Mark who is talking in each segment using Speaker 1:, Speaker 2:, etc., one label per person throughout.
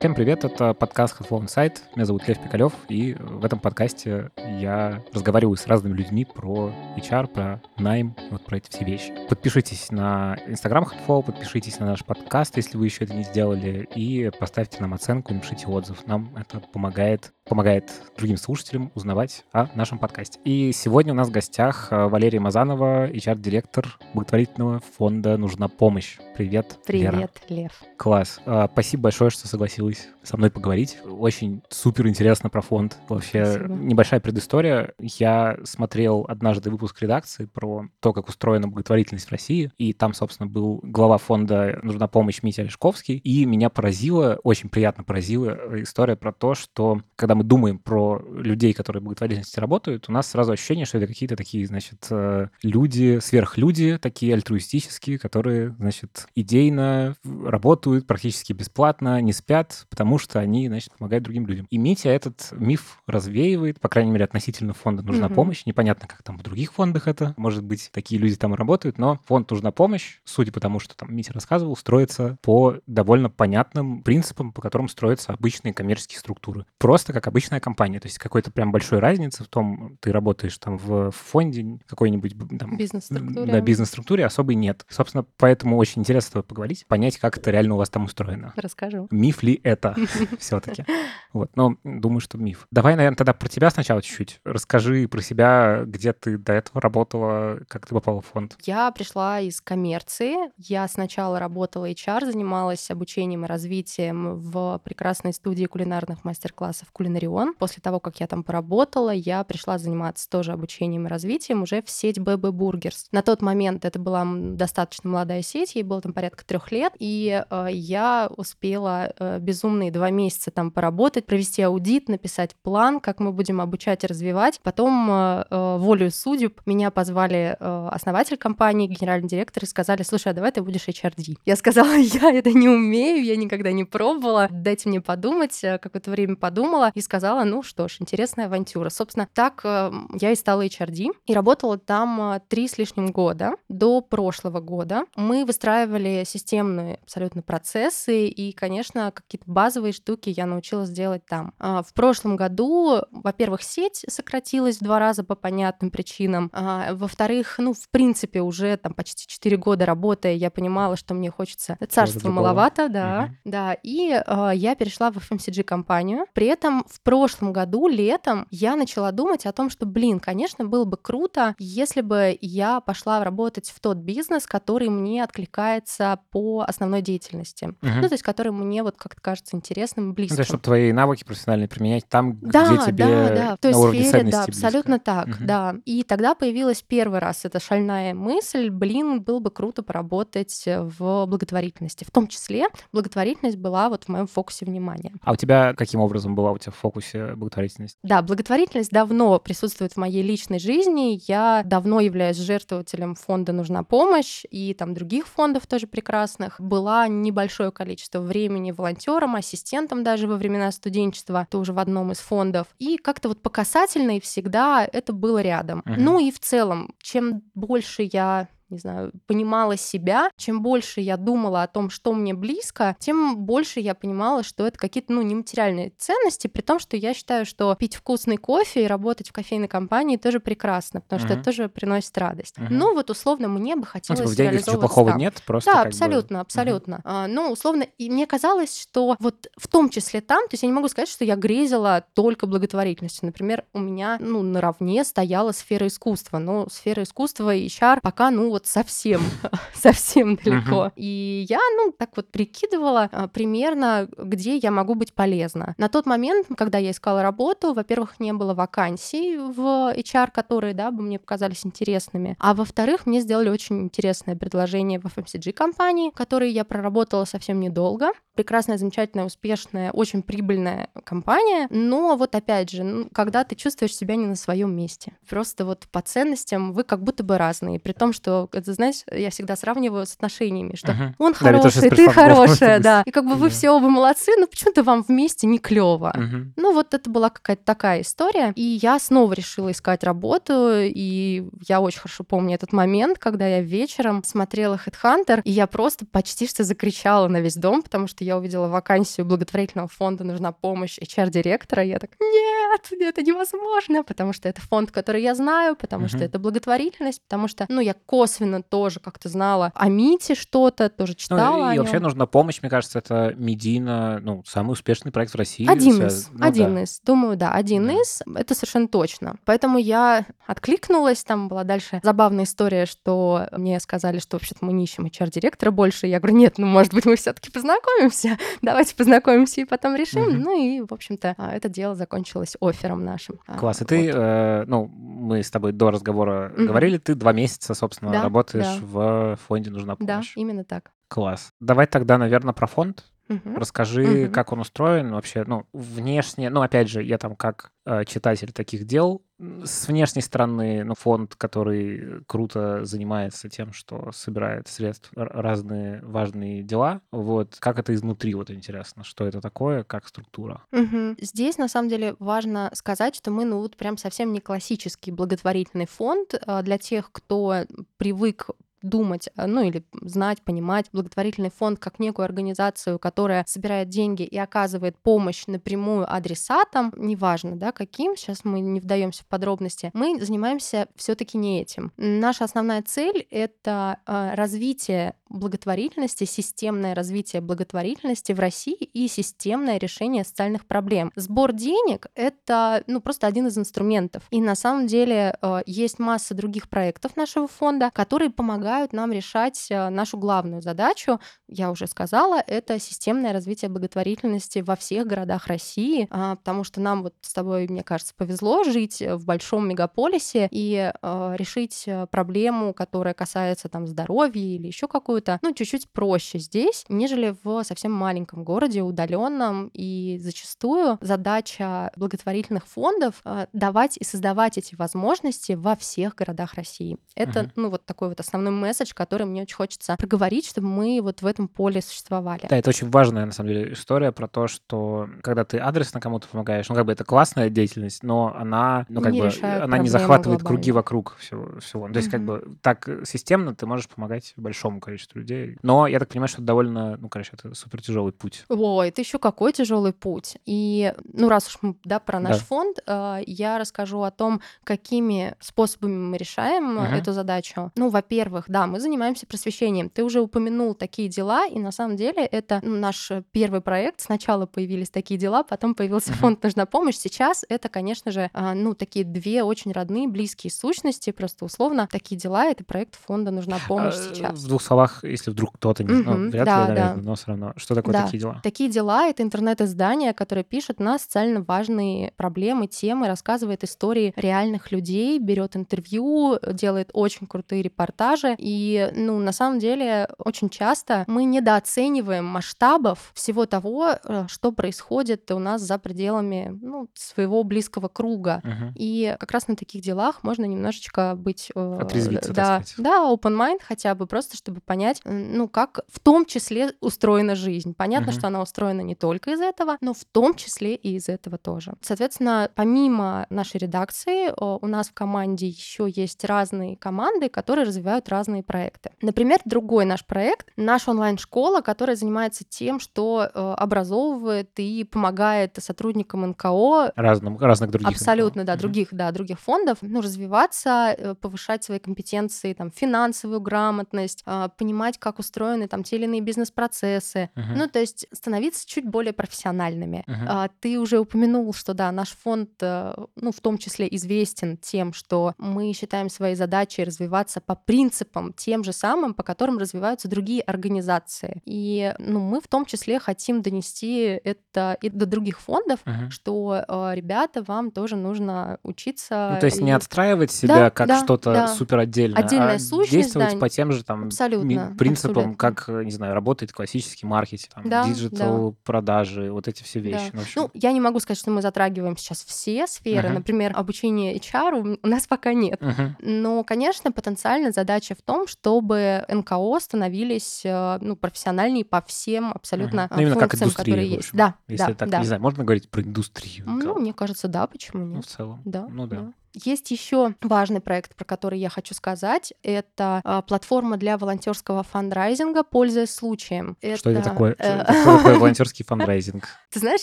Speaker 1: Всем привет, это подкаст Hotflow Insight. Меня зовут Лев Пикалев, и в этом подкасте я разговариваю с разными людьми про HR, про найм, вот про эти все вещи. Подпишитесь на Instagram Hotflow, подпишитесь на наш подкаст, если вы еще это не сделали, и поставьте нам оценку, напишите отзыв. Нам это помогает помогает другим слушателям узнавать о нашем подкасте. И сегодня у нас в гостях э, Валерия Мазанова, HR-директор благотворительного фонда «Нужна помощь». Привет,
Speaker 2: Привет,
Speaker 1: Лера.
Speaker 2: Лев.
Speaker 1: Класс. А, Спасибо большое, что согласилась со мной поговорить. Очень супер интересно про фонд. Вообще
Speaker 2: Спасибо.
Speaker 1: небольшая предыстория. Я смотрел однажды выпуск редакции про то, как устроена благотворительность в России, и там, собственно, был глава фонда «Нужна помощь» Митя Олешковский, и меня поразила, очень приятно поразила история про то, что когда мы думаем про людей, которые в благотворительности работают, у нас сразу ощущение, что это какие-то такие, значит, э, люди, сверхлюди, такие альтруистические, которые, значит, идейно работают практически бесплатно, не спят, потому что они, значит, помогают другим людям. И Митя этот миф развеивает, по крайней мере, относительно фонда «Нужна
Speaker 2: Мгм.
Speaker 1: помощь». Непонятно, как там в других фондах это, может быть, такие люди там и работают, но фонд «Нужна помощь», судя по тому, что там Митя рассказывал, строится по довольно понятным принципам, по которым строятся обычные коммерческие структуры. Просто как обычная компания. То есть какой-то прям большой разницы в том, ты работаешь там в фонде какой-нибудь там,
Speaker 2: Бизнес-структуре.
Speaker 1: на бизнес-структуре особой нет. Собственно, поэтому очень интересно с тобой поговорить, понять, как это реально у вас там устроено.
Speaker 2: Расскажу.
Speaker 1: Миф ли это все-таки? Вот, но думаю, что миф. Давай, наверное, тогда про тебя сначала чуть-чуть. Расскажи про себя, где ты до этого работала, как ты попала в фонд.
Speaker 2: Я пришла из коммерции. Я сначала работала HR, занималась обучением и развитием в прекрасной студии кулинарных мастер-классов «Кулинарион». После того, как я там поработала, я пришла заниматься тоже обучением и развитием уже в сеть BB Burgers. На тот момент это была достаточно молодая сеть, ей было там порядка трех лет, и э, я успела э, безумные два месяца там поработать, провести аудит, написать план, как мы будем обучать и развивать. Потом э, э, волею судеб меня позвали э, основатель компании, генеральный директор, и сказали, слушай, а давай ты будешь HRD. Я сказала, я это не умею, я никогда не пробовала, дайте мне подумать. Э, Какое-то время подумала и сказала, ну что ж, интересная авантюра. Собственно, так э, я и стала HRD, и работала там э, три с лишним года. До прошлого года мы выстраивали системные абсолютно процессы, и, конечно, какие-то базовые штуки я научилась делать там. А, В прошлом году, во-первых, сеть сократилась в два раза по понятным причинам. А, Во-вторых, ну, в принципе, уже там почти 4 года работая, я понимала, что мне хочется царства
Speaker 1: другого.
Speaker 2: маловато, да,
Speaker 1: Мгм.
Speaker 2: да. И а, я перешла в FMCG-компанию. При этом в прошлом году, летом, я начала думать о том, что, блин, конечно, было бы круто, если бы я пошла работать в тот бизнес, который мне откликается по основной деятельности.
Speaker 1: Мгм.
Speaker 2: Ну, то есть, который мне вот как-то кажется интересным и
Speaker 1: Ну,
Speaker 2: близким.
Speaker 1: то есть, чтобы твои навыки профессиональные применять там,
Speaker 2: Да,
Speaker 1: где тебе
Speaker 2: да, да, в той
Speaker 1: на уровне
Speaker 2: сфере, да,
Speaker 1: ценности близко.
Speaker 2: абсолютно так,
Speaker 1: Мгм.
Speaker 2: да. И тогда появилась первый раз эта шальная мысль, блин, было бы круто поработать в благотворительности. В том числе благотворительность была вот в моем фокусе внимания.
Speaker 1: А у тебя каким образом была у тебя фокусе благотворительность?
Speaker 2: Да, благотворительность давно присутствует в моей личной жизни. Я давно являюсь жертвователем фонда «Нужна помощь» и там других фондов тоже прекрасных. Была небольшое количество времени волонтером, ассистентом даже во времена студенчества, тоже в одном из фондов. И как-то вот по касательной всегда это было рядом.
Speaker 1: Мгм.
Speaker 2: Ну и в целом, чем больше я не знаю, понимала себя, чем больше я думала о том, что мне близко, тем больше я понимала, что это какие-то, ну, нематериальные ценности, при том, что я считаю, что пить вкусный кофе и работать в кофейной компании тоже прекрасно, потому что
Speaker 1: Мгм.
Speaker 2: это тоже приносит радость.
Speaker 1: Мгм.
Speaker 2: Ну, вот условно мне бы
Speaker 1: Ну,
Speaker 2: хотелось
Speaker 1: типа, в деньгах ничего плохого
Speaker 2: там.
Speaker 1: нет, просто
Speaker 2: Да,
Speaker 1: как бы-
Speaker 2: абсолютно, абсолютно. А, ну, условно, и мне казалось, что вот в том числе там, то есть я не могу сказать, что я грезила только благотворительностью. Например, у меня, ну, наравне стояла сфера искусства, но сфера искусства и HR пока, ну, вот совсем, совсем далеко. И я, ну, так вот прикидывала а, примерно, где я могу быть полезна. На тот момент, когда я искала работу, во-первых, не было вакансий в HR, которые, да, бы мне показались интересными. А во-вторых, мне сделали очень интересное предложение в FMCG-компании, в которой я проработала совсем недолго. Прекрасная, замечательная, успешная, очень прибыльная компания. Но вот опять же, ну, когда ты чувствуешь себя не на своем месте. Просто вот по ценностям вы как будто бы разные. При том, что это, знаешь, я всегда сравниваю с отношениями, что
Speaker 1: Мгм.
Speaker 2: он хороший, ты хорошая, да. И как бы вы все оба молодцы, но почему-то вам вместе не клево.
Speaker 1: Мгм.
Speaker 2: Ну, вот это была какая-то такая история. И я снова решила искать работу, и я очень хорошо помню этот момент, когда я вечером смотрела Headhunter, и я просто почти что закричала на весь дом, потому что я увидела вакансию благотворительного фонда «Нужна помощь» HR-директора, я так, нет, это невозможно, потому что это фонд, который я знаю, потому что
Speaker 1: Мгм.
Speaker 2: это благотворительность, потому что, ну, я косвенно тоже как-то знала о МИТе что-то, тоже
Speaker 1: Ну,
Speaker 2: читала
Speaker 1: и
Speaker 2: о
Speaker 1: вообще нужна помощь, мне кажется, это медийно, ну, самый успешный проект в России.
Speaker 2: Один из,
Speaker 1: ну
Speaker 2: один
Speaker 1: да.
Speaker 2: из, думаю, да, один
Speaker 1: Да.
Speaker 2: из, это совершенно точно. Поэтому я откликнулась, там была дальше забавная история, что мне сказали, что вообще-то мы не ищем HR-директора больше. Я говорю, нет, ну, может быть, мы все таки познакомимся, давайте познакомимся и потом решим.
Speaker 1: Мгм.
Speaker 2: Ну и, в общем-то, а, это дело закончилось оффером нашим. А,
Speaker 1: Класс. И ты,
Speaker 2: вот.
Speaker 1: э, ну, мы с тобой до разговора
Speaker 2: Мгм.
Speaker 1: говорили, ты два месяца, собственно,
Speaker 2: Да,
Speaker 1: работаешь
Speaker 2: да.
Speaker 1: в фонде «Нужна
Speaker 2: Да,
Speaker 1: помощь».
Speaker 2: именно так.
Speaker 1: Класс. Давай тогда, наверное, про фонд.
Speaker 2: Мгм.
Speaker 1: Расскажи,
Speaker 2: Мгм.
Speaker 1: как он устроен вообще, ну, внешне, ну, опять же, я там как э, читатель таких дел, с внешней стороны, ну, фонд, который круто занимается тем, что собирает средств разные важные дела, вот, как это изнутри, вот интересно, что это такое, как структура.
Speaker 2: Мгм. Здесь, на самом деле, важно сказать, что мы, ну, вот прям совсем не классический благотворительный фонд а, для тех, кто привык думать, а, ну или знать, понимать благотворительный фонд как некую организацию, которая собирает деньги и оказывает помощь напрямую адресатам, неважно, да, каким, сейчас мы не вдаемся в подробности, мы занимаемся все-таки не этим. Наша основная цель — это а, развитие благотворительности, системное развитие благотворительности в России и системное решение социальных проблем. Сбор денег — это ну, просто один из инструментов. И на самом деле э, есть масса других проектов нашего фонда, которые помогают нам решать э, нашу главную задачу. Я уже сказала, это системное развитие благотворительности во всех городах России, а, потому что нам вот с тобой, мне кажется, повезло жить в большом мегаполисе и э, решить э, проблему, которая касается там здоровья или еще какую-то, ну, чуть-чуть проще здесь, нежели в совсем маленьком городе, удаленном. И зачастую задача благотворительных фондов э, давать и создавать эти возможности во всех городах России. Это,
Speaker 1: Мгм.
Speaker 2: ну, вот такой вот основной месседж, который мне очень хочется проговорить, чтобы мы вот в этом поле существовали.
Speaker 1: Да, это очень важная, на самом деле, история про то, что когда ты адресно кому-то помогаешь, ну, как бы это классная деятельность, но она, ну, как
Speaker 2: Не
Speaker 1: бы, она не захватывает круги
Speaker 2: глобально.
Speaker 1: вокруг всего. всего. То есть, как
Speaker 2: Мгм.
Speaker 1: бы, так системно ты можешь помогать большому количеству людей. Но я так понимаю, что это довольно, ну, короче, это супер тяжелый путь.
Speaker 2: Ой, это еще какой тяжелый путь. И, ну, раз уж мы, да, про наш
Speaker 1: Да.
Speaker 2: фонд, э, я расскажу о том, какими способами мы решаем э,
Speaker 1: Мгм.
Speaker 2: эту задачу. Ну, во-первых, да, мы занимаемся просвещением. Ты уже упомянул такие дела, и на самом деле это ну, наш э, первый проект. Сначала появились такие дела, потом появился фонд «Нужна помощь». Сейчас это, конечно же, а, ну, такие две очень родные, близкие сущности, просто условно. Такие дела — это проект фонда «Нужна помощь» сейчас.
Speaker 1: В двух словах, если вдруг кто-то не... Ну,
Speaker 2: Мгм,
Speaker 1: вряд
Speaker 2: да,
Speaker 1: ли,
Speaker 2: да.
Speaker 1: наверное, но все равно. Что такое
Speaker 2: Да.
Speaker 1: такие дела?
Speaker 2: Такие дела — это интернет-издания, которые пишут на социально важные проблемы, темы, рассказывает истории реальных людей, берет интервью, делает очень крутые репортажи. И, ну, на самом деле, очень часто мы недооцениваем масштабов всего того, э, что происходит у нас за пределами ну, своего близкого круга.
Speaker 1: Мгм.
Speaker 2: И как раз на таких делах можно немножечко быть... э,
Speaker 1: Отрезвиться,
Speaker 2: да, да, open mind хотя бы, просто чтобы понять, э, ну, как в том числе устроена жизнь. Понятно,
Speaker 1: Мгм.
Speaker 2: что она устроена не только из этого, но в том числе и из этого тоже. Соответственно, помимо нашей редакции, о, у нас в команде еще есть разные команды, которые развивают разные проекты. Например, другой наш проект, наша онлайн-школа, которая занимается тем, что э, образовывает и помогает сотрудникам НКО
Speaker 1: Разным, разных других.
Speaker 2: Абсолютно, да,
Speaker 1: Мгм.
Speaker 2: других, да, других фондов, ну, развиваться, э, повышать свои компетенции, там, финансовую грамотность, а, понимать, как устроены там те или иные бизнес-процессы,
Speaker 1: Мгм.
Speaker 2: ну, то есть становиться чуть более профессиональными.
Speaker 1: Мгм.
Speaker 2: А, Ты уже упомянул, что, да, наш фонд, э, ну, в том числе известен тем, что мы считаем своей задачей развиваться по принципам тем же самым, по которым развиваются другие организации. И, ну, мы в том числе хотим донести это и до других фондов,
Speaker 1: Мгм.
Speaker 2: что э, ребята, вам тоже нужно учиться.
Speaker 1: Ну, то есть не
Speaker 2: и-
Speaker 1: отстраивать себя
Speaker 2: Да,
Speaker 1: как
Speaker 2: да,
Speaker 1: что-то
Speaker 2: да.
Speaker 1: супер отдельное,
Speaker 2: Отдельная
Speaker 1: а
Speaker 2: сущность,
Speaker 1: действовать
Speaker 2: да,
Speaker 1: по тем же там
Speaker 2: абсолютно. Абсолютно,
Speaker 1: принципам,
Speaker 2: абсолютно.
Speaker 1: как, э, не знаю, работает классический маркетинг, там,
Speaker 2: Да,
Speaker 1: digital, продажи, вот эти все
Speaker 2: Да.
Speaker 1: вещи. Ну, общем,
Speaker 2: Ну, я не могу сказать, что мы затрагиваем сейчас все сферы.
Speaker 1: Мгм.
Speaker 2: Например, обучение HR у нас пока нет.
Speaker 1: мгм.
Speaker 2: Но, конечно, потенциально задача в том, чтобы НКО становились э, ну, профессиональнее по всем абсолютно
Speaker 1: Ну, именно как
Speaker 2: функциям,
Speaker 1: индустрия,
Speaker 2: которые есть. Да,
Speaker 1: Если
Speaker 2: да,
Speaker 1: так,
Speaker 2: да.
Speaker 1: не знаю, можно говорить про индустрию?
Speaker 2: Ну, мне кажется, да, почему
Speaker 1: Ну,
Speaker 2: нет?
Speaker 1: в целом.
Speaker 2: Да,
Speaker 1: Ну да.
Speaker 2: Есть еще важный проект, про который я хочу сказать. Это а, платформа для волонтерского фандрайзинга, пользуясь случаем.
Speaker 1: Что это такое? Что
Speaker 2: э,
Speaker 1: это такое волонтерский фандрайзинг?
Speaker 2: Ты знаешь,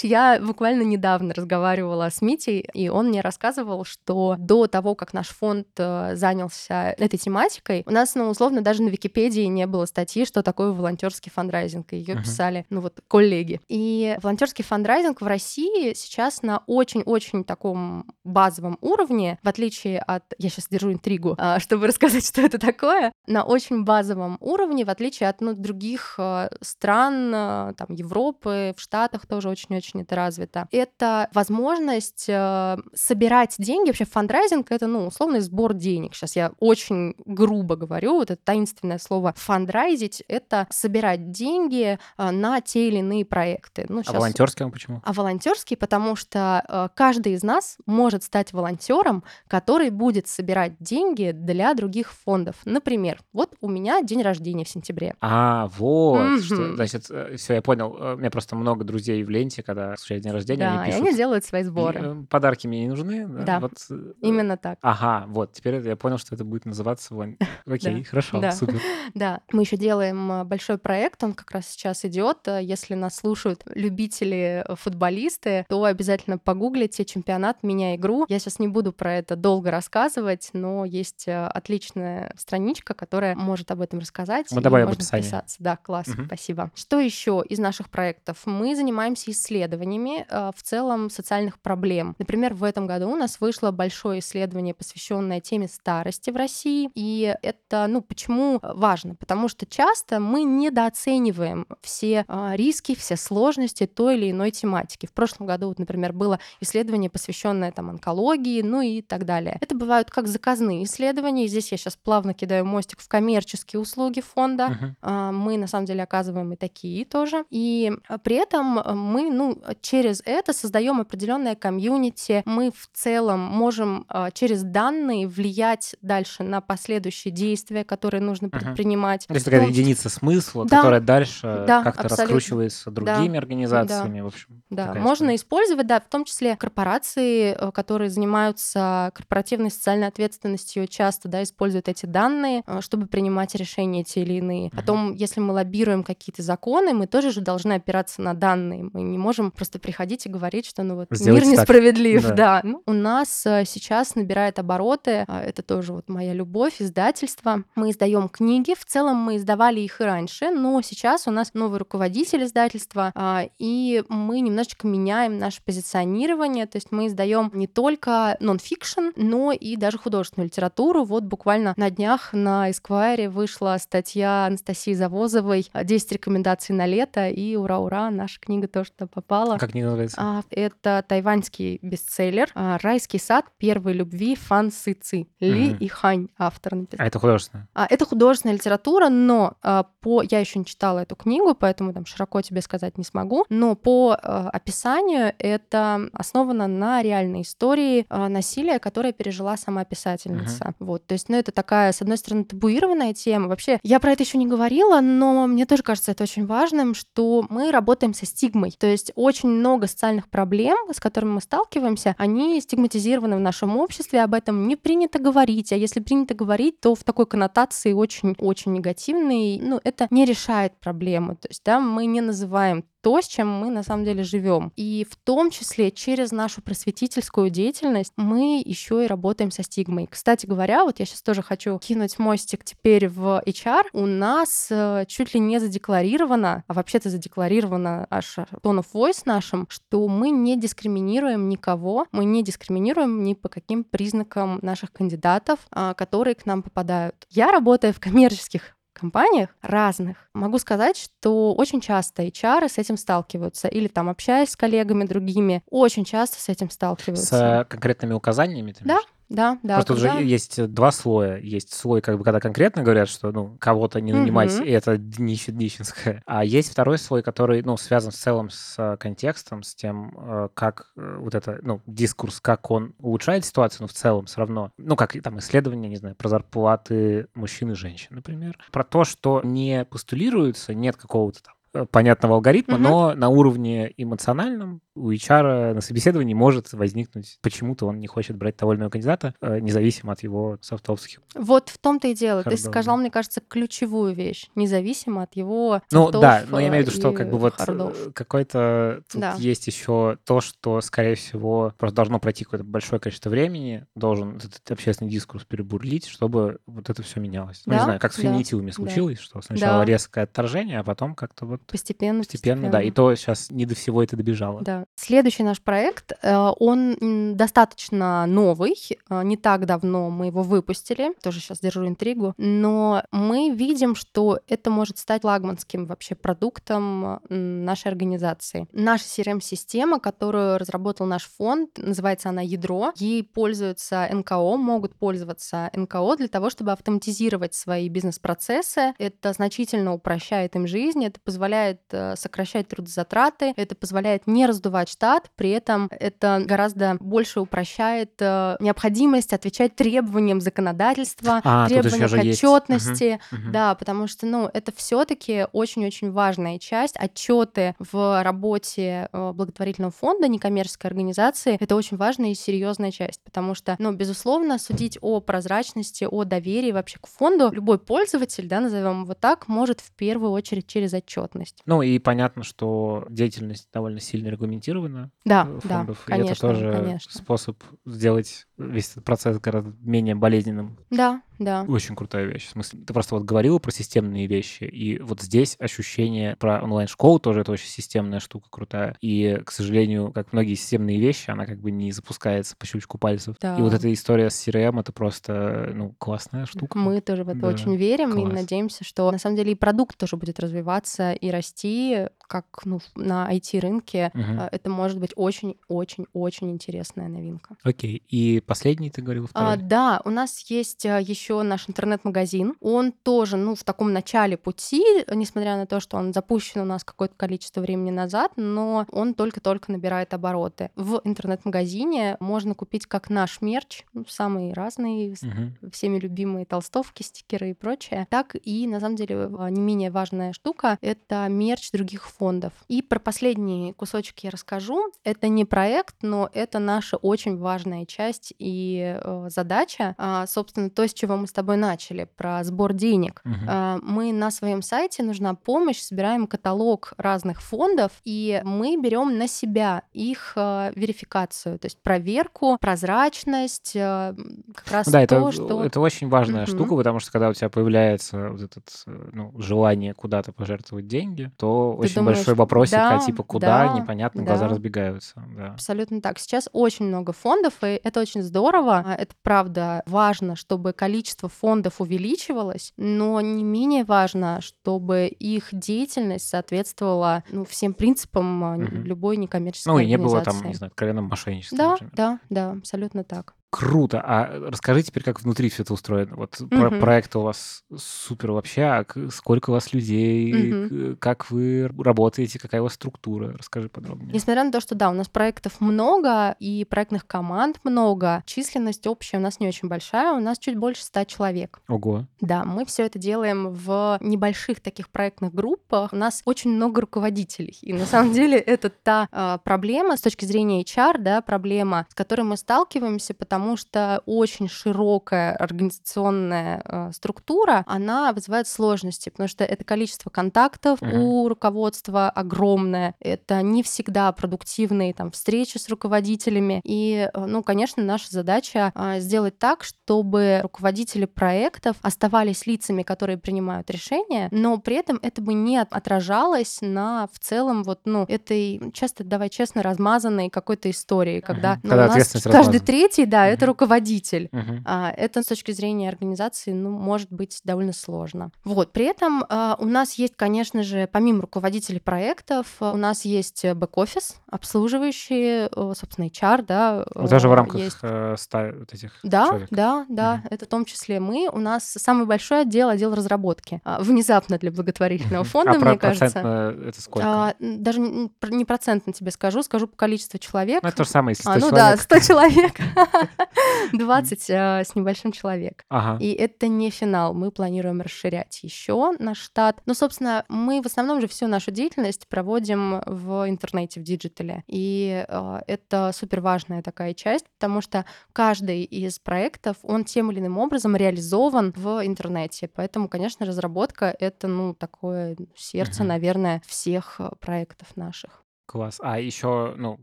Speaker 2: я буквально недавно разговаривала с Митей, и он мне рассказывал, что до того, как наш фонд э, занялся этой тематикой, у нас, ну, условно, даже на Википедии не было статьи, что такое волонтерский фандрайзинг, и ее
Speaker 1: Мгм.
Speaker 2: писали, ну вот, коллеги. И волонтерский фандрайзинг в России сейчас на очень-очень таком базовом уровне, в отличие от... Я сейчас держу интригу, а, чтобы рассказать, что это такое. На очень базовом уровне, в отличие от ну, других э, стран, э, там, Европы, в Штатах тоже очень-очень это развито. Это возможность э, собирать деньги. Вообще фандрайзинг — это, ну, условный сбор денег. Сейчас я очень грубо говорю, вот это таинственное слово «фандрайзить» — это собирать деньги на те или иные проекты. Ну,
Speaker 1: А
Speaker 2: щас-
Speaker 1: волонтерский он почему?
Speaker 2: а волонтерский, потому что э, каждый из нас может стать волонтером, который будет собирать деньги для других фондов. Например, вот у меня день рождения в сентябре.
Speaker 1: А, вот. что-
Speaker 2: Мгм.
Speaker 1: Значит, все, я понял. Э, У меня просто много друзей в ленте, когда случается день рождения,
Speaker 2: да,
Speaker 1: они
Speaker 2: и
Speaker 1: пишут.
Speaker 2: они делают свои
Speaker 1: «И,
Speaker 2: сборы.
Speaker 1: э, Подарки мне не нужны.
Speaker 2: Да,
Speaker 1: Вот, э,
Speaker 2: Именно так.
Speaker 1: Ага, вот, теперь я понял, что это будет называться волон- Окей, хорошо,
Speaker 2: да.
Speaker 1: супер.
Speaker 2: Да, мы еще делаем э, большой проект, он как раз сейчас идет. Э, Если нас слушают любители э, футболисты, то обязательно погуглите чемпионат «Меня игру». Я сейчас не буду про это долго рассказывать, но есть э, отличная страничка, которая может об этом рассказать.
Speaker 1: Мы добавим в описании.
Speaker 2: вписаться. Да, класс,
Speaker 1: Мгм.
Speaker 2: спасибо. Что еще из наших проектов? Мы занимаемся исследованиями э, в целом социальных проблем. Например, в этом году у нас вышло большое исследование, посвященное теме старости в России. И это, ну, почему важно? Потому что часто мы недооцениваем все а, риски, все сложности той или иной тематики. В прошлом году, вот, например, было исследование, посвященное там онкологии, ну и так далее. Это бывают как заказные исследования. И здесь я сейчас плавно кидаю мостик в коммерческие услуги фонда. А, Мы на самом деле оказываем и такие тоже. И а, при этом а, мы, ну, через это создаем определенное комьюнити. Мы в целом можем через данные влиять дальше на последующие действия, которые нужно предпринимать.
Speaker 1: То есть такая единица смысла,
Speaker 2: Да.
Speaker 1: которая дальше
Speaker 2: Да,
Speaker 1: как-то
Speaker 2: абсолютно.
Speaker 1: раскручивается другими организациями, в общем.
Speaker 2: Да, можно
Speaker 1: история.
Speaker 2: использовать, да, в том числе корпорации, э, которые занимаются корпоративной социальной ответственностью, часто, да, используют эти данные, э, чтобы принимать решения те или иные. Потом, если мы лоббируем какие-то законы, мы тоже же должны опираться на данные. Мы не можем просто приходить и говорить, что, ну вот,
Speaker 1: Сделайте
Speaker 2: мир
Speaker 1: так.
Speaker 2: несправедлив,
Speaker 1: Да.
Speaker 2: да. Ну, у нас э, сейчас набирает обороты, а, это тоже вот моя любовь, издательство. Мы издаем книги, в целом мы издавали их и раньше, но сейчас у нас новый руководитель издательства, а, и мы немножечко меняем наше позиционирование, то есть мы издаем не только нон-фикшн, но и даже художественную литературу. Вот буквально на днях на Esquire вышла статья Анастасии Завозовой «10 рекомендаций на лето», и ура-ура, наша книга тоже туда попала.
Speaker 1: Как книга называется?
Speaker 2: А, Это тайваньский бестселлер а, «Райский сад первой любви Фан Сы Ци». Ли
Speaker 1: Мгм.
Speaker 2: и Хань автор написал.
Speaker 1: А это художественное.
Speaker 2: А, Это художественная литература, но а, по я еще не читала эту книгу, поэтому там широко тебе сказать не смогу. Но по а, описанию это основано на реальной истории а, насилия, которое пережила сама писательница. Вот, то есть, ну это такая, с одной стороны, табуированная тема. Вообще, я про это еще не говорила, но мне тоже кажется это очень важным, что мы работаем со стигмой. То есть очень много социальных проблем, с которыми мы сталкиваемся, они стигматизированы в нашем обществе, об этом не принято говорить, а если принято говорить, то в такой коннотации очень-очень негативной, ну, это не решает проблему. То есть, да, мы не называем то, с чем мы на самом деле живем. И в том числе через нашу просветительскую деятельность мы еще и работаем со стигмой. Кстати говоря, вот я сейчас тоже хочу кинуть мостик теперь в HR. У нас э, чуть ли не задекларировано, а вообще-то задекларировано аж tone of voice нашим, что мы не дискриминируем никого, мы не дискриминируем ни по каким признакам наших кандидатов, а, которые к нам попадают. Я работаю в коммерческих компаниях разных. Могу сказать, что очень часто HR с этим сталкиваются. Или там общаясь с коллегами другими, очень часто с этим сталкиваются.
Speaker 1: С э, конкретными указаниями? ты
Speaker 2: Да,
Speaker 1: имеешь?
Speaker 2: Да, да.
Speaker 1: Просто
Speaker 2: когда...
Speaker 1: уже есть два слоя. Есть слой, как бы, когда конкретно говорят, что, ну, кого-то не нанимать,
Speaker 2: Мгм.
Speaker 1: и это днище днищенское. А есть второй слой, который, ну, связан в целом с э, контекстом, с тем, э, как э, вот это, ну, дискурс, как он улучшает ситуацию, но в целом все равно, ну, как там исследования, не знаю, про зарплаты мужчин и женщин, например. Про то, что не постулируется, нет какого-то там понятного алгоритма,
Speaker 2: Мгм.
Speaker 1: но на уровне эмоциональном у HR на собеседовании может возникнуть, почему-то он не хочет брать того или иного кандидата, э, независимо от его софтовских.
Speaker 2: Вот в том-то и дело. Ты
Speaker 1: Хардов,
Speaker 2: сказал,
Speaker 1: да.
Speaker 2: мне кажется, ключевую вещь, независимо от его
Speaker 1: Ну да, но я имею в виду,
Speaker 2: э,
Speaker 1: что как бы вот э, какой-то тут
Speaker 2: Да.
Speaker 1: есть еще то, что, скорее всего, просто должно пройти какое-то большое количество времени, должен этот общественный дискурс перебурлить, чтобы вот это все менялось. Ну, не
Speaker 2: Да,
Speaker 1: знаю, как с
Speaker 2: да,
Speaker 1: феминитивами
Speaker 2: да.
Speaker 1: случилось, что сначала
Speaker 2: Да.
Speaker 1: резкое отторжение, а потом как-то вот
Speaker 2: Постепенно,
Speaker 1: постепенно, да, и то сейчас не до всего это добежало.
Speaker 2: Да. Следующий наш проект, э, он достаточно новый, э, не так давно мы его выпустили, тоже сейчас держу интригу, но мы видим, что это может стать флагманским вообще продуктом нашей организации. Наша CRM-система, которую разработал наш фонд, называется она «Ядро», ей пользуются НКО, могут пользоваться НКО для того, чтобы автоматизировать свои бизнес-процессы. Это значительно упрощает им жизнь, это позволяет э, сокращать трудозатраты, это позволяет не раздувать штат, при этом это гораздо больше упрощает э, необходимость отвечать требованиям законодательства,
Speaker 1: А,
Speaker 2: требованиям к отчетности.
Speaker 1: Мгм.
Speaker 2: Да, потому что, ну, это все-таки очень-очень важная часть. Отчеты в работе э, благотворительного фонда, некоммерческой организации, это очень важная и серьезная часть, потому что, ну, безусловно, судить о прозрачности, о доверии вообще к фонду любой пользователь, да, назовем его так, может в первую очередь через отчетность.
Speaker 1: Ну и понятно, что деятельность довольно сильно регламентирована
Speaker 2: Да, да,
Speaker 1: фондов, и
Speaker 2: конечно,
Speaker 1: это тоже
Speaker 2: конечно.
Speaker 1: способ сделать весь этот процесс гораздо менее болезненным.
Speaker 2: Да, да.
Speaker 1: Очень крутая вещь. В смысле, ты просто вот говорила про системные вещи, и вот здесь ощущение про онлайн-школу тоже это очень системная штука крутая. И, к сожалению, как многие системные вещи, она как бы не запускается по щелчку пальцев.
Speaker 2: Да.
Speaker 1: И вот эта история с CRM — это просто, ну, классная штука.
Speaker 2: Мы тоже в это
Speaker 1: Да,
Speaker 2: очень верим и
Speaker 1: класс.
Speaker 2: надеемся, что на самом деле и продукт тоже будет развиваться и расти, как ну, на IT-рынке.
Speaker 1: Мгм.
Speaker 2: А, Это может быть очень-очень-очень интересная новинка.
Speaker 1: Окей. И последний ты говорил
Speaker 2: А,
Speaker 1: второй?
Speaker 2: да, у нас есть еще наш интернет-магазин. Он тоже, ну, в таком начале пути, несмотря на то, что он запущен у нас какое-то количество времени назад, но он только-только набирает обороты. В интернет-магазине можно купить как наш мерч, ну, самые разные,
Speaker 1: Мгм.
Speaker 2: всеми любимые толстовки, стикеры и прочее, так и, на самом деле, не менее важная штука — это мерч других фондов. И про последний кусочек я расскажу. Это не проект, но это наша очень важная часть и э, задача. А, собственно, то, с чего мы с тобой начали, про сбор денег. А, Мы на своем сайте «Нужна помощь» собираем каталог разных фондов, и мы берем на себя их э, верификацию, то есть проверку, прозрачность, э, как раз
Speaker 1: Да,
Speaker 2: то,
Speaker 1: это,
Speaker 2: что...
Speaker 1: это очень важная
Speaker 2: Мгм.
Speaker 1: штука, потому что когда у тебя появляется вот это ну, желание куда-то пожертвовать деньги, то
Speaker 2: Ты
Speaker 1: очень
Speaker 2: думаешь,
Speaker 1: большой вопросик, а
Speaker 2: да,
Speaker 1: типа куда,
Speaker 2: да,
Speaker 1: непонятно, глаза
Speaker 2: да.
Speaker 1: разбегаются. Да.
Speaker 2: Абсолютно так. Сейчас очень много фондов, и это очень здорово. А, Это правда важно, чтобы количество фондов увеличивалось, но не менее важно, чтобы их деятельность соответствовала ну, всем принципам
Speaker 1: Мгм.
Speaker 2: любой некоммерческой
Speaker 1: Ну и не было там,
Speaker 2: организации.
Speaker 1: не знаю, откровенного мошенничества,
Speaker 2: Да,
Speaker 1: например.
Speaker 2: да, да, абсолютно так.
Speaker 1: Круто. А расскажи теперь, как внутри все это устроено. Вот про-
Speaker 2: Мгм.
Speaker 1: проект у вас супер вообще. А сколько у вас людей? К- Как вы работаете? Какая у вас структура? Расскажи подробнее.
Speaker 2: Несмотря на то, что да, у нас проектов много и проектных команд много, численность общая у нас не очень большая, у нас чуть больше 100 человек.
Speaker 1: Ого.
Speaker 2: Да, мы все это делаем в небольших таких проектных группах. У нас очень много руководителей. И на самом деле это та а, проблема с точки зрения HR, да, проблема, с которой мы сталкиваемся, потому что очень широкая организационная а, структура, она вызывает сложности, потому что это количество контактов
Speaker 1: Мгм.
Speaker 2: у руководства огромное, это не всегда продуктивные там встречи с руководителями. И, э, ну, конечно, наша задача а, сделать так, чтобы руководители проектов оставались лицами, которые принимают решения, но при этом это бы не от- отражалось на в целом вот, ну, этой часто, давай честно, размазанной какой-то истории, когда,
Speaker 1: Мгм.
Speaker 2: ну,
Speaker 1: Когда
Speaker 2: у нас каждый третий, да, Да, это руководитель.
Speaker 1: Мгм.
Speaker 2: А, Это с точки зрения организации, ну, может быть довольно сложно. Вот, при этом а, у нас есть, конечно же, помимо руководителей проектов, а, у нас есть э, бэк-офис, обслуживающий, э, собственно, HR, да.
Speaker 1: Даже в
Speaker 2: э,
Speaker 1: рамках
Speaker 2: есть.
Speaker 1: э, ста вот этих
Speaker 2: Да,
Speaker 1: человек.
Speaker 2: да, да,
Speaker 1: Мгм.
Speaker 2: это в том числе мы. У нас самый большой отдел, отдел разработки. А, Внезапно для благотворительного
Speaker 1: Мгм.
Speaker 2: фонда,
Speaker 1: А
Speaker 2: мне кажется.
Speaker 1: это сколько?
Speaker 2: А, Даже не пр- не процентно тебе скажу, скажу по количеству человек.
Speaker 1: Ну, это то же самое, если 100
Speaker 2: А, ну да,
Speaker 1: человек.
Speaker 2: 100 человек. 20 а, с небольшим человек.
Speaker 1: Ага.
Speaker 2: И это не финал. Мы планируем расширять еще наш штат. Ну, собственно, мы в основном же всю нашу деятельность проводим в интернете, в диджитале. И э, это супер важная такая часть, потому что каждый из проектов, он тем или иным образом реализован в интернете. Поэтому, конечно, разработка — это, ну, такое сердце,
Speaker 1: Мгм.
Speaker 2: наверное, всех э, проектов наших.
Speaker 1: Класс. А еще, ну,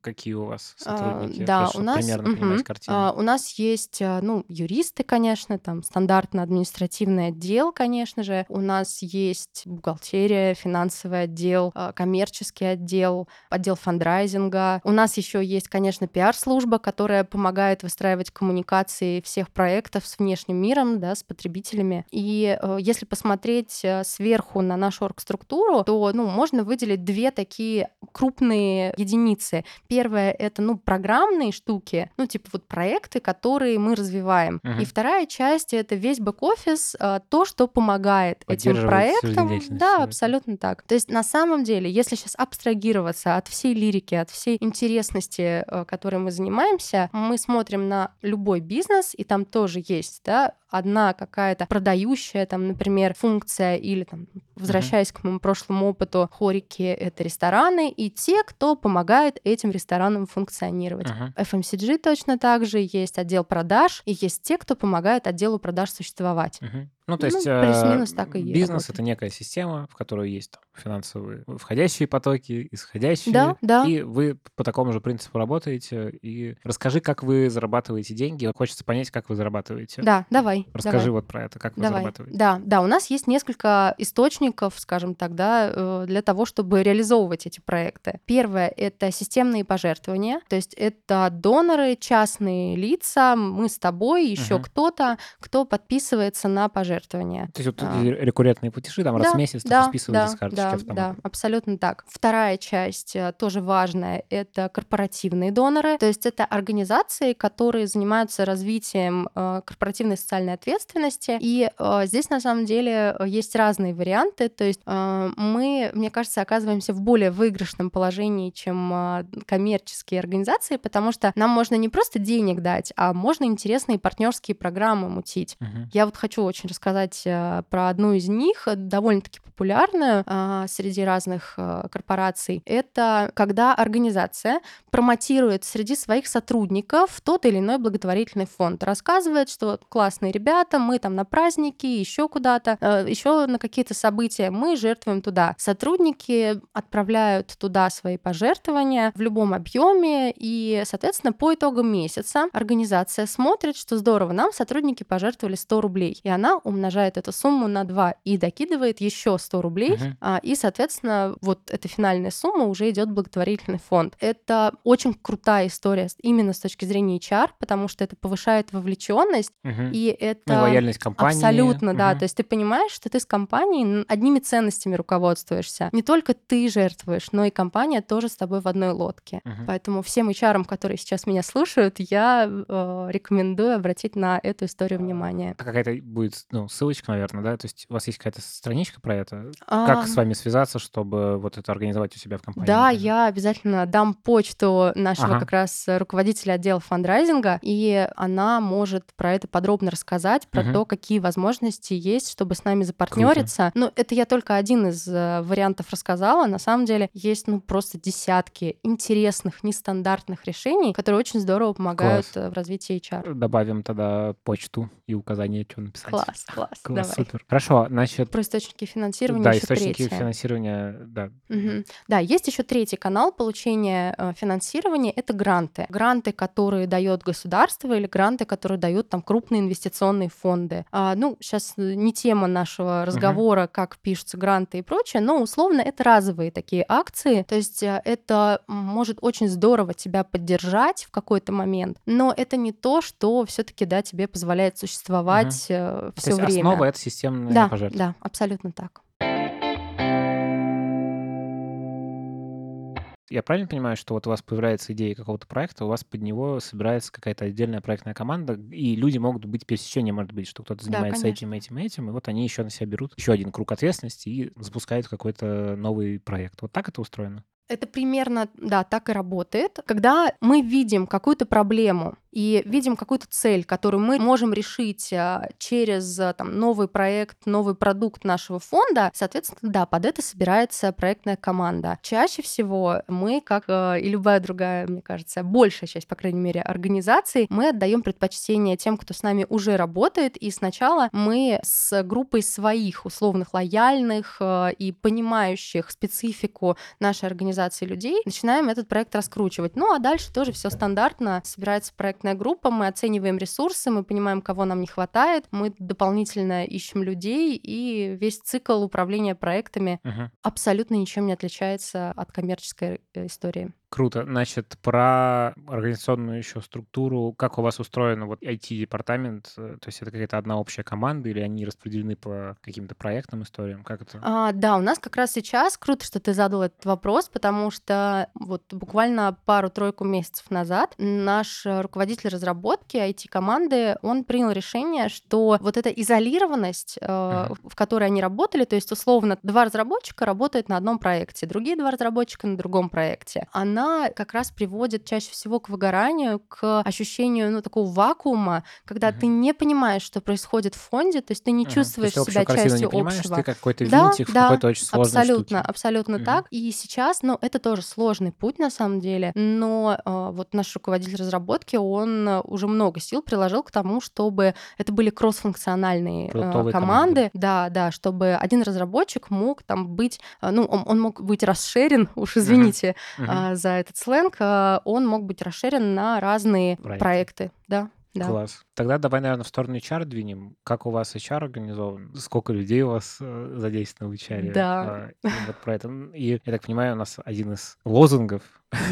Speaker 1: какие у вас
Speaker 2: А,
Speaker 1: сотрудники?
Speaker 2: Да,
Speaker 1: Просто
Speaker 2: у нас,
Speaker 1: примерно
Speaker 2: мгм,
Speaker 1: понимать
Speaker 2: а,
Speaker 1: картину.
Speaker 2: у нас есть, а, ну, юристы, конечно, там стандартно административный отдел, конечно же. У нас есть бухгалтерия, финансовый отдел, а, коммерческий отдел, отдел фандрайзинга. У нас еще есть, конечно, пиар-служба, которая помогает выстраивать коммуникации всех проектов с внешним миром, да, с потребителями. И э, если посмотреть э, сверху на нашу оргструктуру, то, ну, можно выделить две такие крупные единицы. Первое — это, ну, программные штуки, ну, типа вот проекты, которые мы развиваем.
Speaker 1: Мгм.
Speaker 2: И вторая часть — это весь бэк-офис, а, то, что помогает этим проектам. Да, абсолютно так. То есть на самом деле, если сейчас абстрагироваться от всей лирики, от всей интересности, э, которой мы занимаемся, мы смотрим на любой бизнес, и там тоже есть, да, одна какая-то продающая, там, например, функция или там, возвращаясь к моему прошлому опыту, хорики — это рестораны, и те, кто помогает этим ресторанам функционировать.
Speaker 1: Мгм.
Speaker 2: FMCG точно так же, есть отдел продаж, и есть те, кто помогает отделу продаж существовать.
Speaker 1: Мгм. Ну, то
Speaker 2: Ну,
Speaker 1: есть э,
Speaker 2: так и
Speaker 1: бизнес это некая система, в которой есть там, финансовые входящие потоки, исходящие.
Speaker 2: Да, да.
Speaker 1: И вы по такому же принципу работаете. И расскажи, как вы зарабатываете деньги. Хочется понять, как вы зарабатываете.
Speaker 2: Да, давай.
Speaker 1: Расскажи
Speaker 2: давай.
Speaker 1: вот про это, как вы
Speaker 2: Давай.
Speaker 1: зарабатываете.
Speaker 2: Да, да, у нас есть несколько источников, скажем так, да, э, для того, чтобы реализовывать эти проекты. Первое — это системные пожертвования, то есть это доноры, частные лица, мы с тобой, еще
Speaker 1: Мгм.
Speaker 2: кто-то, кто подписывается на пожертвования.
Speaker 1: То есть вот
Speaker 2: А.
Speaker 1: рекуррентные платежи там раз
Speaker 2: Да,
Speaker 1: в месяц
Speaker 2: да,
Speaker 1: списываются
Speaker 2: да,
Speaker 1: с карточки
Speaker 2: да,
Speaker 1: автомата.
Speaker 2: да, абсолютно так. Вторая часть, э, тоже важная, это корпоративные доноры. То есть это организации, которые занимаются развитием э, корпоративной социальной ответственности. И э, здесь на самом деле есть разные варианты. То есть мы, мне кажется, оказываемся в более выигрышном положении, чем коммерческие организации, потому что нам можно не просто денег дать, а можно интересные партнерские программы мутить.
Speaker 1: Мгм.
Speaker 2: Я вот хочу очень рассказать э, про одну из них, э, довольно-таки популярную а, среди разных э, корпораций. Это когда организация промотирует среди своих сотрудников тот или иной благотворительный фонд, рассказывает, что классные ребята, мы там на праздники, еще куда-то, еще на какие-то события, мы жертвуем туда. Сотрудники отправляют туда свои пожертвования в любом объеме, и, соответственно, по итогам месяца организация смотрит, что здорово, нам сотрудники пожертвовали 100 рублей, и она умножает эту сумму на 2 и докидывает еще 100 рублей,
Speaker 1: Мгм.
Speaker 2: а, и, соответственно, вот эта финальная сумма уже идет в благотворительный фонд. Это очень крутая история именно с точки зрения HR, потому что это повышает вовлеченность,
Speaker 1: Мгм.
Speaker 2: и это...
Speaker 1: Ну, и лояльность компании.
Speaker 2: Абсолютно, да.
Speaker 1: Мгм.
Speaker 2: То есть ты понимаешь, что ты с компанией одними ценностями руководствуешься. Не только ты жертвуешь, но и компания тоже с тобой в одной лодке.
Speaker 1: Мгм.
Speaker 2: Поэтому всем HR, которые сейчас меня слушают, я э, рекомендую обратить на эту историю внимание.
Speaker 1: А Какая-то будет, ну, ссылочка, наверное, да? То есть у вас есть какая-то страничка про это?
Speaker 2: А,
Speaker 1: Как с вами связаться, чтобы вот это организовать у себя в компании?
Speaker 2: Да,
Speaker 1: например?
Speaker 2: я обязательно дам почту нашего
Speaker 1: Ага.
Speaker 2: как раз руководителя отдела фандрайзинга, и она может про это подробно рассказать, про
Speaker 1: Мгм.
Speaker 2: то, какие возможности есть, чтобы с нами запартнериться. Ну, это я только один из э, вариантов рассказала. На самом деле есть ну просто десятки интересных, нестандартных решений, которые очень здорово помогают
Speaker 1: Класс.
Speaker 2: э, в развитии HR.
Speaker 1: Добавим тогда почту и указание, что написать.
Speaker 2: Класс. Класс,
Speaker 1: Класс,
Speaker 2: давай.
Speaker 1: супер. Хорошо, значит,
Speaker 2: Про источники финансирования
Speaker 1: да, источники
Speaker 2: третье.
Speaker 1: финансирования, да.
Speaker 2: Мгм. Да, есть еще третий канал получения э, финансирования это гранты. Гранты, которые дает государство или гранты, которые дают там крупные инвестиционные фонды. А, ну, сейчас не тема нашего разговора, как пишутся гранты и прочее, но условно это разовые такие акции. То есть э, это может очень здорово тебя поддержать в какой-то момент, но это не то, что все-таки да, тебе позволяет существовать все
Speaker 1: Есть
Speaker 2: время.
Speaker 1: основа — это системные
Speaker 2: Да,
Speaker 1: пожертвования.
Speaker 2: да, абсолютно так.
Speaker 1: Я правильно понимаю, что вот у вас появляется идея какого-то проекта, у вас под него собирается какая-то отдельная проектная команда, и люди могут быть пересечения, может быть, что кто-то
Speaker 2: Да,
Speaker 1: занимается
Speaker 2: конечно.
Speaker 1: этим, этим, этим, и вот они еще на себя берут еще один круг ответственности и запускают какой-то новый проект. Вот так это устроено?
Speaker 2: Это примерно, да, так и работает. Когда мы видим какую-то проблему и видим какую-то цель, которую мы можем решить а, через а, там, новый проект, новый продукт нашего фонда, соответственно, да, под это собирается проектная команда. Чаще всего мы, как э, и любая другая, мне кажется, большая часть, по крайней мере, организаций, мы отдаем предпочтение тем, кто с нами уже работает, и сначала мы с группой своих условных лояльных и понимающих специфику нашей организации людей начинаем этот проект раскручивать. Ну а дальше тоже все стандартно. Собирается проектная группа, мы оцениваем ресурсы, мы понимаем, кого нам не хватает, мы дополнительно ищем людей, и весь цикл управления проектами
Speaker 1: Мгм.
Speaker 2: абсолютно ничем не отличается от коммерческой э, истории.
Speaker 1: Круто. Значит, про организационную еще структуру. Как у вас устроен вот IT-департамент? Э, То есть это какая-то одна общая команда или они распределены по каким-то проектным историям? Как это?
Speaker 2: А, да, у нас как раз сейчас круто, что ты задал этот вопрос, потому что вот буквально пару-тройку месяцев назад наш руководитель разработки IT-команды, он принял решение, что вот эта изолированность, э,
Speaker 1: Мгм.
Speaker 2: в которой они работали, то есть условно два разработчика работают на одном проекте, другие два разработчика на другом проекте, она как раз приводит чаще всего к выгоранию, к ощущению ну, такого вакуума, когда
Speaker 1: Мгм.
Speaker 2: ты не понимаешь, что происходит в фонде, то есть ты не.
Speaker 1: То
Speaker 2: чувствуешь
Speaker 1: общую
Speaker 2: себя частью
Speaker 1: не
Speaker 2: общего.
Speaker 1: ты как какой-то
Speaker 2: Да,
Speaker 1: винтик в
Speaker 2: да,
Speaker 1: какой-то очень сложной
Speaker 2: абсолютно,
Speaker 1: штуке.
Speaker 2: абсолютно
Speaker 1: Мгм.
Speaker 2: так. И сейчас, ну, это тоже сложный путь на самом деле, но э, вот наш руководитель разработки, он уже много сил приложил к тому, чтобы это были кроссфункциональные
Speaker 1: Продуктовые
Speaker 2: команды,
Speaker 1: команды.
Speaker 2: да, да, чтобы один разработчик мог там быть, э, ну, он, он мог быть расширен, уж извините
Speaker 1: Мгм.
Speaker 2: За этот сленг, э, он мог быть расширен на разные
Speaker 1: Проекты.
Speaker 2: проекты, да. Да.
Speaker 1: Класс. Тогда давай, наверное, в сторону HR двинем. Как у вас HR организован? Сколько людей у вас э, задействовано в HR?
Speaker 2: Да.
Speaker 1: А, и вот про это. И я так понимаю, у нас один из лозунгов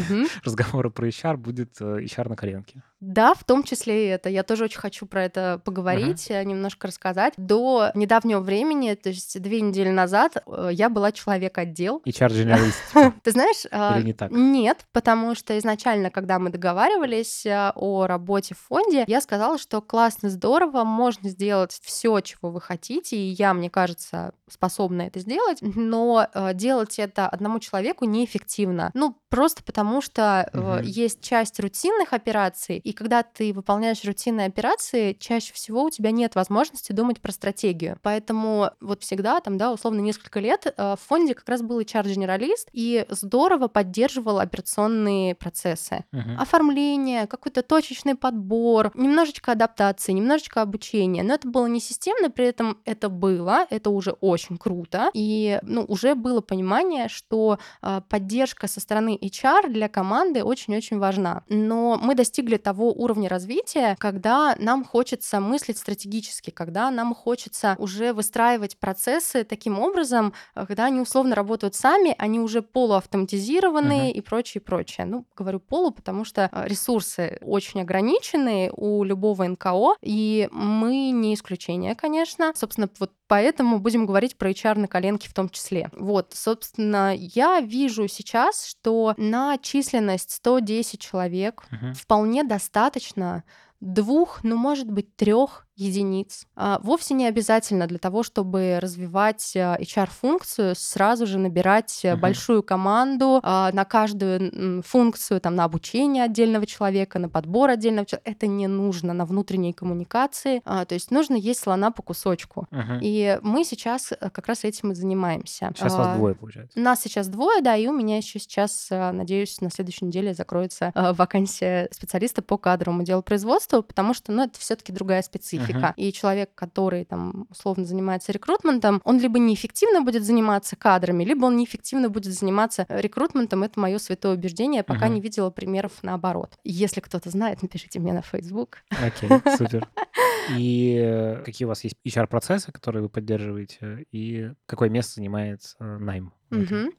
Speaker 2: Мгм.
Speaker 1: разговора про HR будет э, HR на коленке.
Speaker 2: Да, в том числе и это. Я тоже очень хочу про это поговорить, э, немножко рассказать. До недавнего времени, то есть две недели назад, я была человек-отдел.
Speaker 1: HR-генералист. типа.
Speaker 2: Ты знаешь, а,
Speaker 1: Или не так?
Speaker 2: нет, потому что изначально, когда мы договаривались о работе в фонде, я сказала, что классно, здорово, можно сделать все, чего вы хотите, и я, мне кажется, способна это сделать, но э, делать это одному человеку неэффективно. Ну, просто потому что
Speaker 1: Мгм.
Speaker 2: есть часть рутинных операций, и когда ты выполняешь рутинные операции, чаще всего у тебя нет возможности думать про стратегию. Поэтому вот всегда, там, да, условно, несколько лет э, в фонде как раз был HR-генералист, и здорово поддерживал операционные процессы
Speaker 1: Мгм.
Speaker 2: оформление, какой-то точечный подбор, немножечко адаптации, немножечко обучения. Но это было не системно, при этом это было, это уже очень круто. И ну, уже было понимание, что а, поддержка со стороны HR для команды очень-очень важна. Но мы достигли того уровня развития, когда нам хочется мыслить стратегически, когда нам хочется уже выстраивать процессы таким образом, а, когда они условно работают сами, они уже полуавтоматизированные
Speaker 1: Мгм.
Speaker 2: и прочее, прочее. Ну, говорю полу, потому что а, ресурсы очень ограничены у любого НКО, и мы не исключение, конечно. Собственно, вот поэтому будем говорить про HR на коленке в том числе. Вот, собственно, я вижу сейчас, что на численность 110 человек
Speaker 1: Мгм.
Speaker 2: вполне достаточно двух, ну, может быть, трех единиц. А, вовсе не обязательно для того, чтобы развивать а, HR-функцию, сразу же набирать а,
Speaker 1: Мгм.
Speaker 2: большую команду а, на каждую функцию, там, на обучение отдельного человека, на подбор отдельного человека. Это не нужно на внутренней коммуникации. То есть нужно есть слона по кусочку.
Speaker 1: Мгм.
Speaker 2: И мы сейчас э, как раз этим и занимаемся.
Speaker 1: Сейчас
Speaker 2: А,
Speaker 1: вас двое, получается.
Speaker 2: нас сейчас двое, да, и у меня еще сейчас, а, надеюсь, на следующей неделе закроется вакансия специалиста по кадровому делу производства, потому что, ну, это все-таки другая специфика. Специфика. И человек, который там условно занимается рекрутментом, он либо неэффективно будет заниматься кадрами, либо он неэффективно будет заниматься рекрутментом. Это мое святое убеждение. Пока не видела примеров наоборот. Если кто-то знает, напишите мне на Facebook.
Speaker 1: Окей, супер. И э, какие у вас есть HR-процессы, которые вы поддерживаете, и какое место занимает э, найм?
Speaker 2: Угу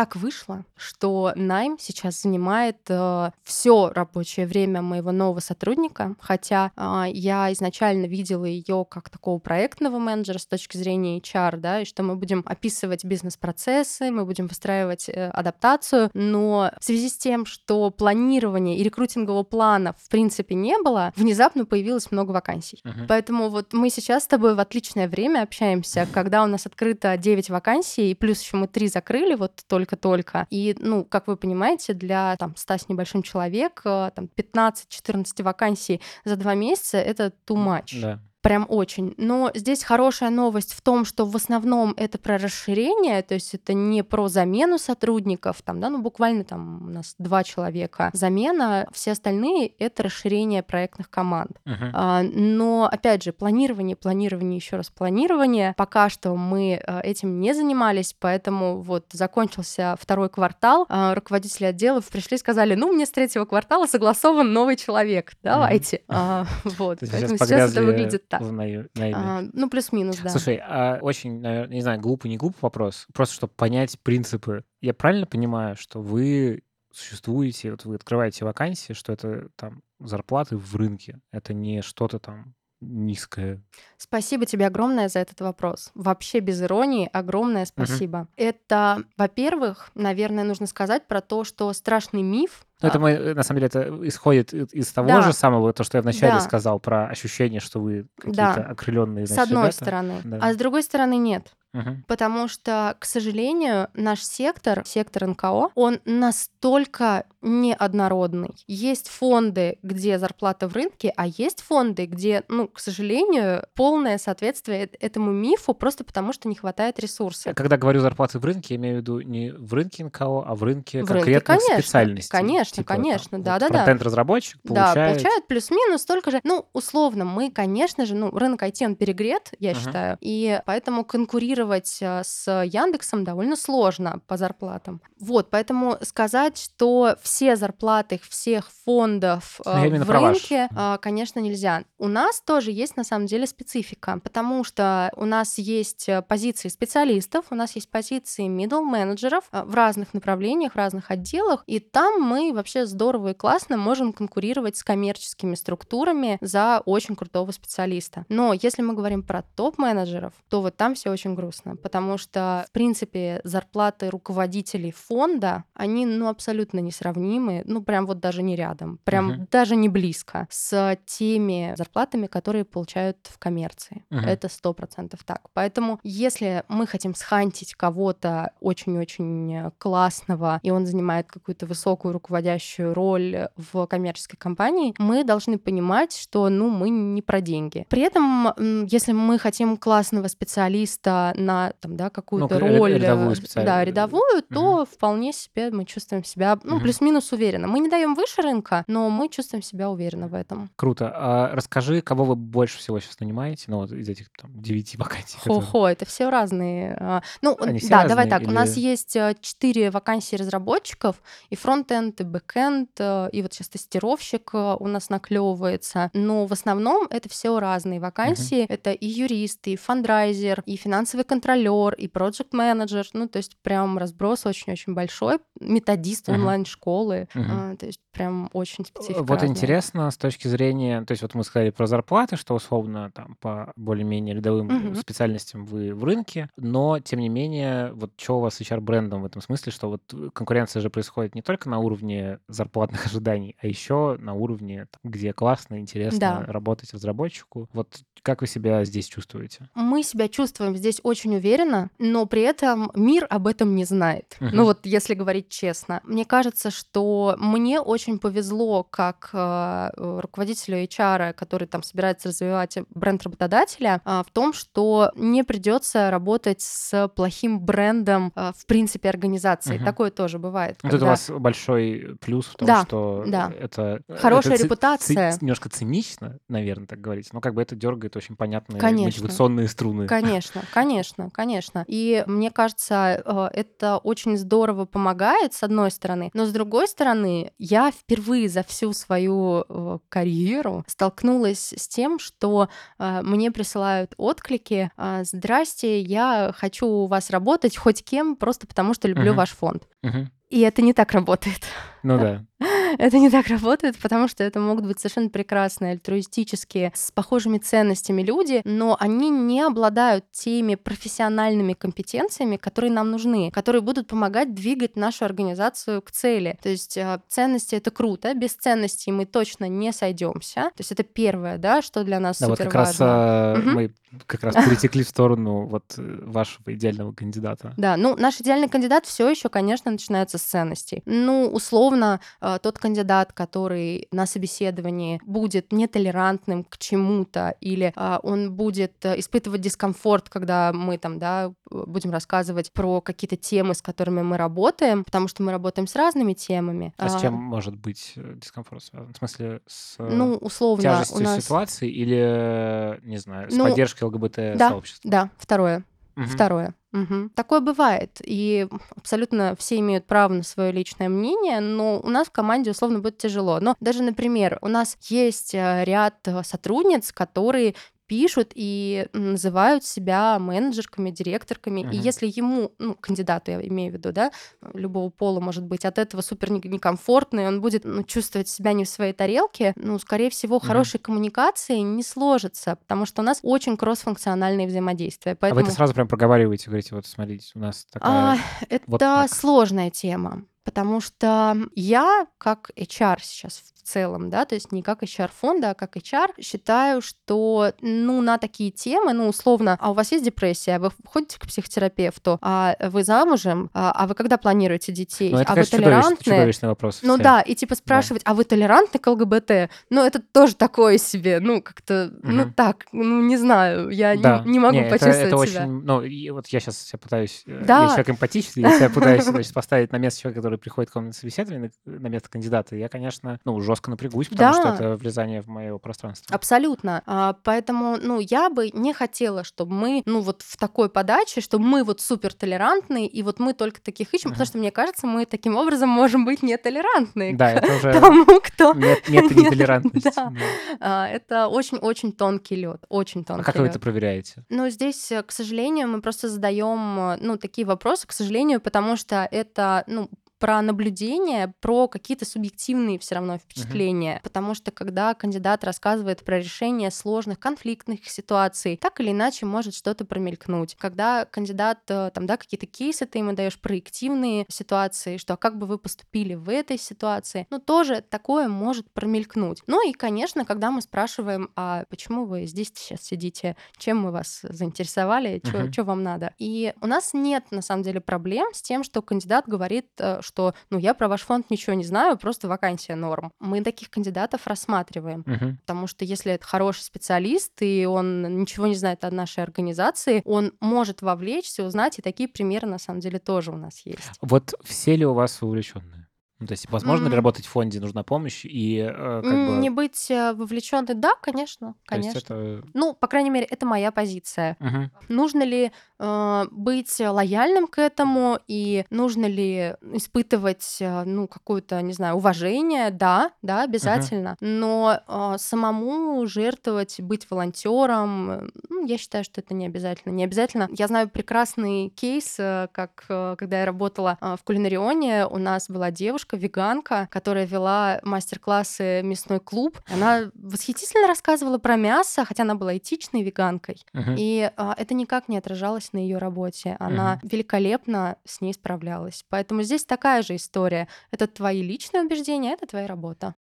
Speaker 2: так вышло, что найм сейчас занимает э, все рабочее время моего нового сотрудника, хотя э, я изначально видела ее как такого проектного менеджера с точки зрения HR, да, и что мы будем описывать бизнес-процессы, мы будем выстраивать э, адаптацию, но в связи с тем, что планирования и рекрутингового плана в принципе не было, внезапно появилось много вакансий. Uh-huh. Поэтому вот мы сейчас с тобой в отличное время общаемся, когда у нас открыто 9 вакансий, и плюс еще мы 3 закрыли, вот только только-только. И, ну, как вы понимаете, для там 100 с небольшим человек, э, там 15-14 вакансий за два месяца — это too much.
Speaker 1: Да
Speaker 2: прям очень. Но здесь хорошая новость в том, что в основном это про расширение, то есть это не про замену сотрудников, там, да, ну буквально там у нас два человека замена, все остальные это расширение проектных команд.
Speaker 1: Uh-huh.
Speaker 2: А, но опять же планирование, планирование, еще раз планирование. Пока что мы а, этим не занимались, поэтому вот закончился второй квартал, а, руководители отделов пришли и сказали, ну мне с третьего квартала согласован новый человек, давайте. Uh-huh. А, вот, поэтому сейчас это выглядит так. В
Speaker 1: наив...
Speaker 2: А, ну, плюс-минус, да.
Speaker 1: Слушай, а очень, наверное, не знаю, глупый, не глупый вопрос, просто чтобы понять принципы. Я правильно понимаю, что вы существуете, вот вы открываете вакансии, что это там зарплаты в рынке, это не что-то там низкое.
Speaker 2: Спасибо тебе огромное за этот вопрос. Вообще без иронии огромное спасибо. Угу. Это, во-первых, наверное, нужно сказать про то, что страшный миф.
Speaker 1: Ну, это мы, э, на самом деле, это исходит из того да. же самого, то, что я вначале да. сказал про ощущение, что вы какие-то да. окрыленные.
Speaker 2: Значит, с одной ребята. стороны. Да. А с другой стороны нет. Угу. Потому что, к сожалению, наш сектор, сектор НКО, он настолько неоднородный. Есть фонды, где зарплата в рынке, а есть фонды, где, ну, к сожалению, полное соответствие этому мифу просто потому, что не хватает ресурсов.
Speaker 1: Когда говорю зарплаты в рынке, я имею в виду не в рынке НКО, а в рынке в конкретных рынке, конечно, специальностей.
Speaker 2: Конечно, типа, конечно, да-да-да.
Speaker 1: Контент-разработчик получает...
Speaker 2: Да, получает плюс-минус столько же. Ну, условно, мы, конечно же, ну, рынок IT, он перегрет, я uh-huh. считаю, и поэтому конкурировать э, с Яндексом довольно сложно по зарплатам. Вот, поэтому сказать, что все зарплаты всех фондов э, в рынке, э, конечно, нельзя. У нас тоже есть на самом деле специфика, потому что у нас есть э, позиции специалистов, у нас есть позиции middle менеджеров в разных направлениях, в разных отделах, и там мы вообще здорово и классно можем конкурировать с коммерческими структурами за очень крутого специалиста. Но если мы говорим про топ-менеджеров, то вот там все очень грустно, потому что, в принципе, зарплаты руководителей фонда, они, ну, абсолютно несравнимы ну прям вот даже не рядом, прям uh-huh. даже не близко с теми зарплатами, которые получают в коммерции. Uh-huh. Это сто процентов так. Поэтому если мы хотим схантить кого-то очень-очень классного, и он занимает какую-то высокую руководящую роль в коммерческой компании, мы должны понимать, что ну мы не про деньги. При этом, если мы хотим классного специалиста на там да какую-то ну, роль, рядовую специаль... да рядовую, то uh-huh. вполне себе мы чувствуем себя ну uh-huh. плюс-минус уверенно. Мы не даем выше рынка, но мы чувствуем себя уверенно в этом.
Speaker 1: Круто. А расскажи, кого вы больше всего сейчас нанимаете, ну, вот из этих там девяти вакансий?
Speaker 2: Хо-хо, которые... это все разные. А, ну, Они да, разные, давай так. Или... У нас есть э, четыре вакансии разработчиков, и фронтенд, и бэкенд, э, и вот сейчас тестировщик э, у нас наклевывается. Но в основном это все разные вакансии. Uh-huh. Это и юрист, и фандрайзер, и финансовый контролер, и проект менеджер. Ну, то есть прям разброс очень-очень большой. Методист uh-huh. онлайн-школы. Uh-huh. А, то есть прям очень специфика.
Speaker 1: Вот разная. интересно с точки зрения, то есть вот мы сказали про зарплаты, что условно там по более-менее рядовым угу. специальностям вы в рынке, но тем не менее, вот что у вас с HR-брендом в этом смысле, что вот конкуренция же происходит не только на уровне зарплатных ожиданий, а еще на уровне, где классно, интересно да. работать разработчику. Вот как вы себя здесь чувствуете?
Speaker 2: Мы себя чувствуем здесь очень очень уверена, но при этом мир об этом не знает.
Speaker 1: Мгм.
Speaker 2: Ну вот, если говорить честно. Мне кажется, что мне очень повезло как э, э, руководителю HR, который там собирается развивать бренд работодателя, а, в том, что не придется работать с плохим брендом э, в принципе организации.
Speaker 1: Мгм.
Speaker 2: Такое тоже бывает.
Speaker 1: Вот это у
Speaker 2: когда-
Speaker 1: вас большой плюс в том,
Speaker 2: Да,
Speaker 1: что
Speaker 2: да.
Speaker 1: это...
Speaker 2: Хорошая
Speaker 1: это ци-
Speaker 2: репутация.
Speaker 1: ци- немножко цинично, наверное, так говорить, но как бы это дергает очень понятные
Speaker 2: Конечно.
Speaker 1: мотивационные струны.
Speaker 2: Конечно, конечно, конечно. И мне кажется, э, это очень здорово помогает, с одной стороны, но с другой стороны, я впервые за всю свою э, карьеру столкнулась с тем, что э, мне присылают отклики «Здрасте, я хочу у вас работать хоть кем, просто потому что люблю
Speaker 1: Мгм.
Speaker 2: ваш фонд».
Speaker 1: Мгм.
Speaker 2: И это не так работает.
Speaker 1: Ну да.
Speaker 2: Это не так работает, потому что это могут быть совершенно прекрасные, альтруистические, с похожими ценностями люди, но они не обладают теми профессиональными компетенциями, которые нам нужны, которые будут помогать двигать нашу организацию к цели. То есть э, ценности это круто, без ценностей мы точно не сойдемся. То есть это первое, да, что для нас
Speaker 1: Да, вот
Speaker 2: супер
Speaker 1: как раз
Speaker 2: важно.
Speaker 1: а,
Speaker 2: Мгм.
Speaker 1: мы как раз перетекли в сторону вот э, вашего идеального кандидата.
Speaker 2: Да, ну наш идеальный кандидат все еще, конечно, начинается с ценностей. Ну, условно, тот кандидат, который на собеседовании будет нетолерантным к чему-то, или э, он будет э, испытывать дискомфорт, когда мы там, да, будем рассказывать про какие-то темы, с которыми мы работаем, потому что мы работаем с разными темами.
Speaker 1: А с
Speaker 2: А,
Speaker 1: чем может быть э, дискомфорт связан? В смысле, с э,
Speaker 2: Ну, условно,
Speaker 1: тяжестью
Speaker 2: нас...
Speaker 1: ситуации или, не знаю, с
Speaker 2: Ну,
Speaker 1: поддержкой
Speaker 2: Да,
Speaker 1: ЛГБТ-сообщества?
Speaker 2: да, второе.
Speaker 1: Мгм.
Speaker 2: Второе. Мгм. Такое бывает, и абсолютно все имеют право на свое личное мнение, но у нас в команде условно будет тяжело. Но даже, например, у нас есть э, ряд э, сотрудниц, которые пишут и называют себя менеджерками, директорками. И
Speaker 1: Мгм.
Speaker 2: если ему, ну, кандидату я имею в виду, да, любого пола, может быть, от этого супер не- некомфортно, и он будет ну, чувствовать себя не в своей тарелке, ну, скорее всего, хорошей коммуникации не сложится, потому что у нас очень кроссфункциональные взаимодействия.
Speaker 1: А вы
Speaker 2: Поэтому
Speaker 1: это сразу прям проговариваете, говорите, вот смотрите, у нас
Speaker 2: а,
Speaker 1: такая...
Speaker 2: это
Speaker 1: вот так.
Speaker 2: сложная тема. Потому что я, как HR сейчас в целом, да, то есть не как HR фонда, а как HR, считаю, что, ну, на такие темы, ну, условно, а у вас есть депрессия, вы ходите к психотерапевту, а вы замужем, а, а вы когда планируете детей,
Speaker 1: Ну, это,
Speaker 2: а вы
Speaker 1: конечно, чудовищный,
Speaker 2: толерантны?
Speaker 1: чудовищный вопрос. в
Speaker 2: Ну да, и типа спрашивать, а вы толерантны к ЛГБТ? Ну, это тоже такое себе, ну, как-то, ну,
Speaker 1: Мгм.
Speaker 2: так, ну, не знаю, я не-
Speaker 1: Да.
Speaker 2: не, могу
Speaker 1: Не, это-
Speaker 2: почувствовать
Speaker 1: это,
Speaker 2: себя.
Speaker 1: очень, ну, и вот я сейчас себя пытаюсь, э,
Speaker 2: Да.
Speaker 1: я человек эмпатичный, я себя пытаюсь, значит, поставить на место человека, который приходит к вам на собеседование, на место кандидата, я, конечно, ну, жестко напрягусь, потому что
Speaker 2: Да.
Speaker 1: это влезание в мое пространство.
Speaker 2: Абсолютно. А, Поэтому, ну, я бы не хотела, чтобы мы, ну, вот в такой подаче, чтобы мы вот супер толерантные, и вот мы только таких ищем, потому
Speaker 1: Мгм.
Speaker 2: что, мне кажется, мы таким образом можем быть нетолерантны
Speaker 1: Да, это уже
Speaker 2: к тому, кто...
Speaker 1: нет, нет
Speaker 2: Нет,
Speaker 1: нетолерантности.
Speaker 2: да. А, Это очень-очень тонкий лед, очень
Speaker 1: А
Speaker 2: тонкий
Speaker 1: как вы
Speaker 2: лёд.
Speaker 1: это проверяете?
Speaker 2: Ну, здесь, э, к сожалению, мы просто задаем, ну, такие вопросы, к сожалению, потому что это, ну, про наблюдение, про какие-то субъективные все равно впечатления. Потому что когда кандидат рассказывает про решение сложных конфликтных ситуаций, так или иначе может что-то промелькнуть. Когда кандидат, э, там, да, какие-то кейсы ты ему даешь, проективные ситуации, что а как бы вы поступили в этой ситуации, ну, тоже такое может промелькнуть. Ну и, конечно, когда мы спрашиваем, а почему вы здесь сейчас сидите, чем мы вас заинтересовали, что вам надо. И у нас нет, на самом деле, проблем с тем, что кандидат говорит, э, что, ну, я про ваш фонд ничего не знаю, просто вакансия норм. Мы таких кандидатов рассматриваем.
Speaker 1: Мгм.
Speaker 2: Потому что если это хороший специалист, и он ничего не знает о нашей организации, он может вовлечься, узнать, и такие примеры, на самом деле, тоже у нас есть.
Speaker 1: Вот все ли у вас вовлеченные? Ну, то есть, возможно ли
Speaker 2: М.
Speaker 1: работать в фонде, нужна помощь, и э, как бы...
Speaker 2: Не быть вовлеченной, да, конечно, конечно.
Speaker 1: это...
Speaker 2: Ну, по крайней мере, это моя позиция.
Speaker 1: Мгм.
Speaker 2: Нужно ли э, быть лояльным к этому и нужно ли испытывать, э, ну, какое-то, не знаю, уважение? Да, да, обязательно. Но э, самому жертвовать, быть волонтером, э, ну, я считаю, что это не обязательно. Не обязательно. Я знаю прекрасный кейс, э, как э, когда я работала э, в кулинарионе, у нас была девушка, веганка, которая вела мастер-классы «Мясной клуб». Она восхитительно рассказывала про мясо, хотя она была этичной веганкой.
Speaker 1: Мгм.
Speaker 2: И а, это никак не отражалось на ее работе. Она великолепно с ней справлялась. Поэтому здесь такая же история. Это твои личные убеждения, это твоя работа.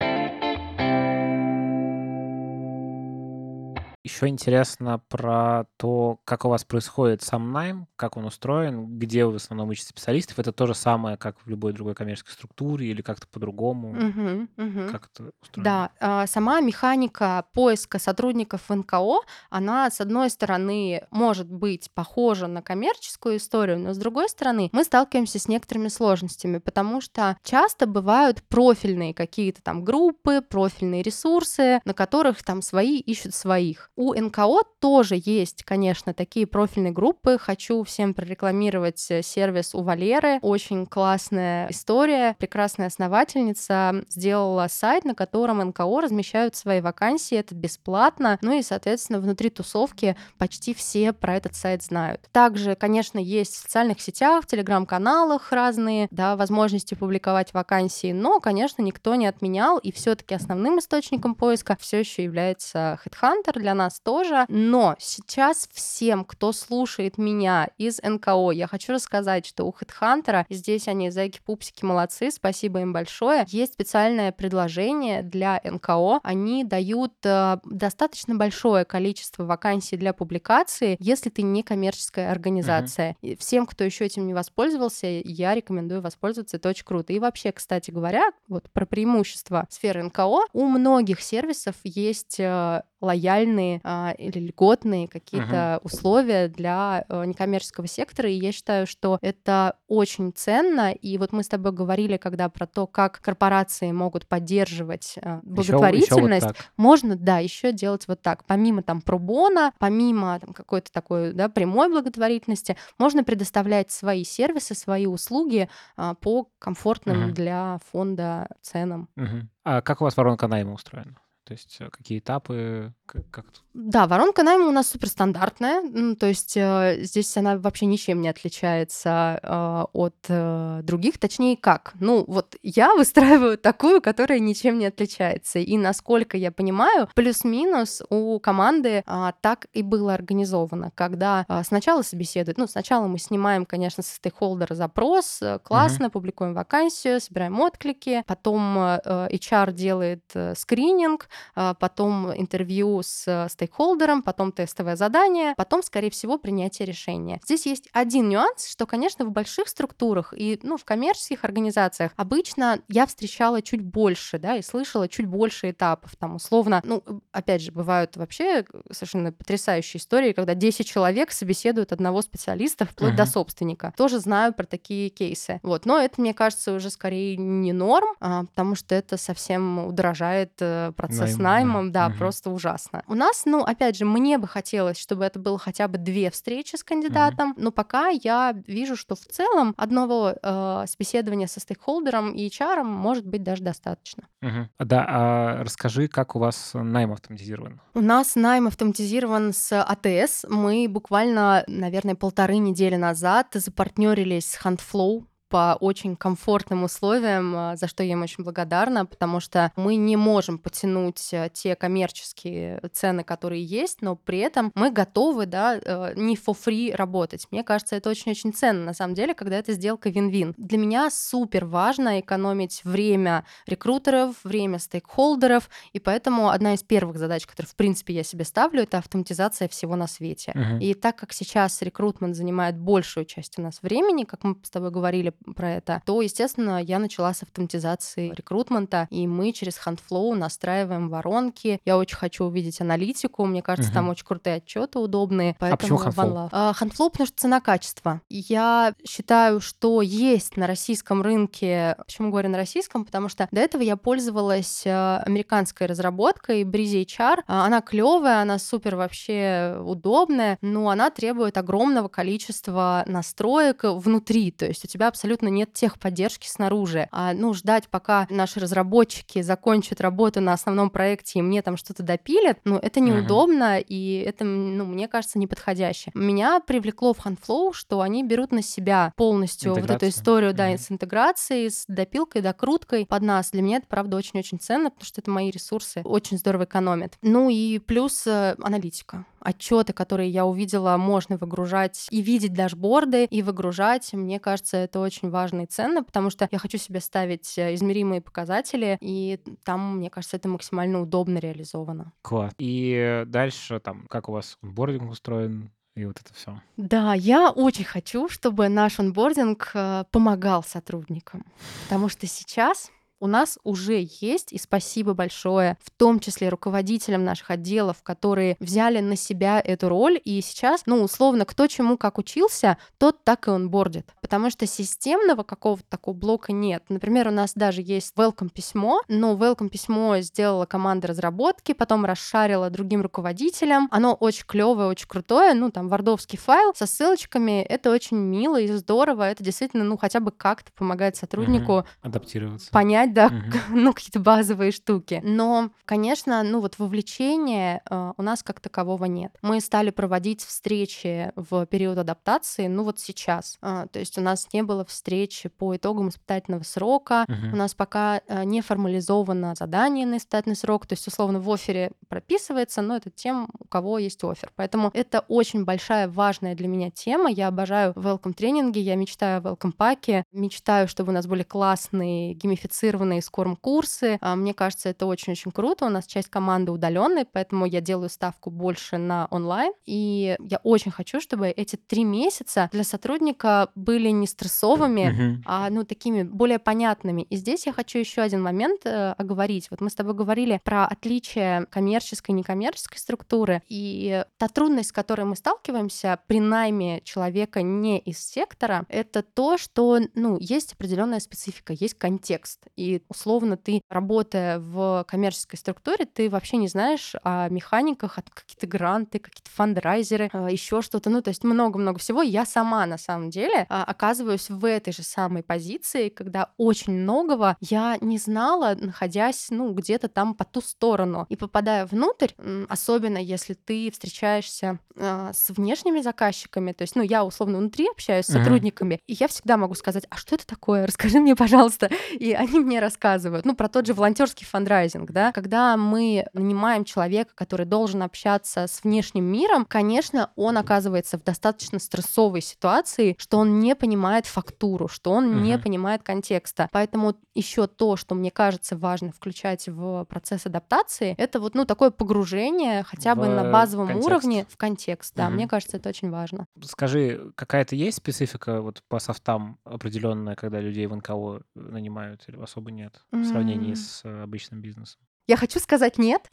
Speaker 1: Еще интересно про то, как у вас происходит сам найм, как он устроен, где вы в основном ищете специалистов. Это то же самое, как в любой другой коммерческой структуре или как-то по-другому?
Speaker 2: Мгм, мгм.
Speaker 1: Как это устроено?
Speaker 2: Да, а, сама механика поиска сотрудников в НКО, она, с одной стороны, может быть похожа на коммерческую историю, но с другой стороны, мы сталкиваемся с некоторыми сложностями, потому что часто бывают профильные какие-то там группы, профильные ресурсы, на которых там свои ищут своих. У НКО тоже есть, конечно, такие профильные группы. Хочу всем прорекламировать э, сервис у Валеры. Очень классная история. Прекрасная основательница сделала сайт, на котором НКО размещают свои вакансии. Это бесплатно. Ну и, соответственно, внутри тусовки почти все про этот сайт знают. Также, конечно, есть в социальных сетях, в телеграм-каналах разные да, возможности публиковать вакансии, но, конечно, никто не отменял, и все-таки основным источником поиска все еще является Headhunter для нас тоже. Но сейчас всем, кто слушает меня из НКО, я хочу рассказать, что у Headhunter, здесь они зайки-пупсики молодцы, спасибо им большое, есть специальное предложение для НКО. Они дают э, достаточно большое количество вакансий для публикации, если ты не коммерческая организация. Uh-huh. Всем, кто еще этим не воспользовался, я рекомендую воспользоваться, это очень круто. И вообще, кстати говоря, вот про преимущества сферы НКО, у многих сервисов есть э, лояльные а, или льготные какие-то uh-huh. условия для а, некоммерческого сектора. И я считаю, что это очень ценно. И вот мы с тобой говорили, когда про то, как корпорации могут поддерживать а, благотворительность, еще, еще вот можно, да, еще делать вот так. Помимо там пробона, помимо там, какой-то такой да, прямой благотворительности, можно предоставлять свои сервисы, свои услуги а, по комфортным uh-huh. для фонда ценам.
Speaker 1: Uh-huh. А как у вас воронка найма устроена? То есть э, какие этапы, как, как
Speaker 2: Да, воронка найма у нас суперстандартная, ну, то есть э, здесь она вообще ничем не отличается э, от э, других, точнее как. Ну вот я выстраиваю такую, которая ничем не отличается, и насколько я понимаю, плюс-минус у команды э, так и было организовано, когда э, сначала собеседуют, ну сначала мы снимаем, конечно, со стейкхолдера запрос, э, классно, uh-huh. публикуем вакансию, собираем отклики, потом э, HR делает э, скрининг, а, потом интервью с стейкхолдером, потом тестовое задание, потом, скорее всего, принятие решения. Здесь есть один нюанс, что, конечно, в больших структурах и ну, в коммерческих организациях обычно я встречала чуть больше, да, и слышала чуть больше этапов, там, условно, ну, опять же, бывают вообще совершенно потрясающие истории, когда 10 человек собеседуют одного специалиста вплоть uh-huh. до собственника. Тоже знаю про такие кейсы. Вот, но это, мне кажется, уже скорее не норм, а, потому что это совсем удорожает э, процесс с наймом, да, угу. просто ужасно. У нас, ну, опять же, мне бы хотелось, чтобы это было хотя бы две встречи с кандидатом, угу. но пока я вижу, что в целом одного э, собеседования со стейкхолдером и HR может быть даже достаточно.
Speaker 1: Угу. Да, а расскажи, как у вас найм автоматизирован?
Speaker 2: У нас найм автоматизирован с АТС. Мы буквально, наверное, полторы недели назад запартнерились с HandFlow, по очень комфортным условиям, а, за что я им очень благодарна, потому что мы не можем потянуть э, те коммерческие цены, которые есть, но при этом мы готовы, да, э, не for free работать. Мне кажется, это очень-очень ценно, на самом деле, когда эта сделка вин-вин. Для меня супер важно экономить время рекрутеров, время стейкхолдеров, и поэтому одна из первых задач, которые, в принципе, я себе ставлю, это автоматизация всего на свете. Uh-huh. И так как сейчас рекрутмент занимает большую часть у нас времени, как мы с тобой говорили про это, то, естественно, я начала с автоматизации рекрутмента, и мы через HandFlow настраиваем воронки. Я очень хочу увидеть аналитику, мне кажется, угу. там очень крутые отчеты удобные.
Speaker 1: Поэтому а почему HandFlow?
Speaker 2: Uh, HandFlow, потому что цена-качество. Я считаю, что есть на российском рынке, почему говорю на российском, потому что до этого я пользовалась э, американской разработкой Breezy HR. А, она клевая, она супер вообще удобная, но она требует огромного количества настроек внутри, то есть у тебя абсолютно абсолютно нет техподдержки снаружи. А, ну, ждать, пока наши разработчики закончат работу на основном проекте и мне там что-то допилят, ну, это неудобно, uh-huh. и это, ну, мне кажется, неподходяще. Меня привлекло в HandFlow, что они берут на себя полностью вот эту историю, uh-huh. да, с интеграцией, с допилкой, докруткой под нас. Для меня это, правда, очень-очень ценно, потому что это мои ресурсы очень здорово экономят. Ну и плюс э, аналитика отчеты, которые я увидела, можно выгружать и видеть дашборды, и выгружать. Мне кажется, это очень важно и ценно, потому что я хочу себе ставить э, измеримые показатели, и там, мне кажется, это максимально удобно реализовано.
Speaker 1: Класс. И дальше там, как у вас онбординг устроен? и вот это все.
Speaker 2: Да, я очень хочу, чтобы наш онбординг э, помогал сотрудникам, потому что сейчас у нас уже есть, и спасибо большое, в том числе руководителям наших отделов, которые взяли на себя эту роль, и сейчас, ну, условно, кто чему как учился, тот так и он бордит. Потому что системного какого-то такого блока нет. Например, у нас даже есть welcome письмо, но welcome письмо сделала команда разработки, потом расшарила другим руководителям. Оно очень клевое, очень крутое, ну, там, вардовский файл со ссылочками, это очень мило и здорово, это действительно, ну, хотя бы как-то помогает сотруднику угу.
Speaker 1: адаптироваться.
Speaker 2: Понять, знать, да, угу. ну, какие-то базовые штуки. Но, конечно, ну вот вовлечения э, у нас как такового нет. Мы стали проводить встречи в период адаптации, ну вот сейчас. Э, то есть у нас не было встречи по итогам испытательного срока, угу. у нас пока э, не формализовано задание на испытательный срок, то есть условно в офере прописывается, но это тем, у кого есть офер. Поэтому это очень большая, важная для меня тема. Я обожаю welcome тренинги, я мечтаю о welcome паке, мечтаю, чтобы у нас были классные геймифицированные адаптированные скорм-курсы. А, мне кажется, это очень-очень круто. У нас часть команды удаленной, поэтому я делаю ставку больше на онлайн. И я очень хочу, чтобы эти три месяца для сотрудника были не стрессовыми, mm-hmm. а ну такими более понятными. И здесь я хочу еще один момент э, оговорить. Вот мы с тобой говорили про отличие коммерческой и некоммерческой структуры. И та трудность, с которой мы сталкиваемся при найме человека не из сектора, это то, что ну, есть определенная специфика, есть контекст. И условно ты, работая в коммерческой структуре, ты вообще не знаешь о механиках, от какие-то гранты, какие-то фандрайзеры, а, еще что-то. Ну, то есть много-много всего. Я сама на самом деле а, оказываюсь в этой же самой позиции, когда очень многого я не знала, находясь, ну, где-то там по ту сторону. И попадая внутрь, особенно если ты встречаешься э, с внешними заказчиками, то есть, ну, я условно внутри общаюсь с сотрудниками, mm-hmm. и я всегда могу сказать, а что это такое? Расскажи мне, пожалуйста. И они мне рассказывают, ну, про тот же волонтерский фандрайзинг, да, когда мы нанимаем человека, который должен общаться с внешним миром, конечно, он оказывается в достаточно стрессовой ситуации, что он не понимает фактуру, что он uh-huh. не понимает контекста. Поэтому еще то, что мне кажется важно включать в процесс адаптации, это вот, ну, такое погружение хотя в бы на базовом контекст. уровне в контекст, да, uh-huh. мне кажется, это очень важно.
Speaker 1: Скажи, какая-то есть специфика вот по софтам определенная, когда людей в НКО нанимают или в особо нет в сравнении mm. с э, обычным бизнесом?
Speaker 2: Я хочу сказать нет,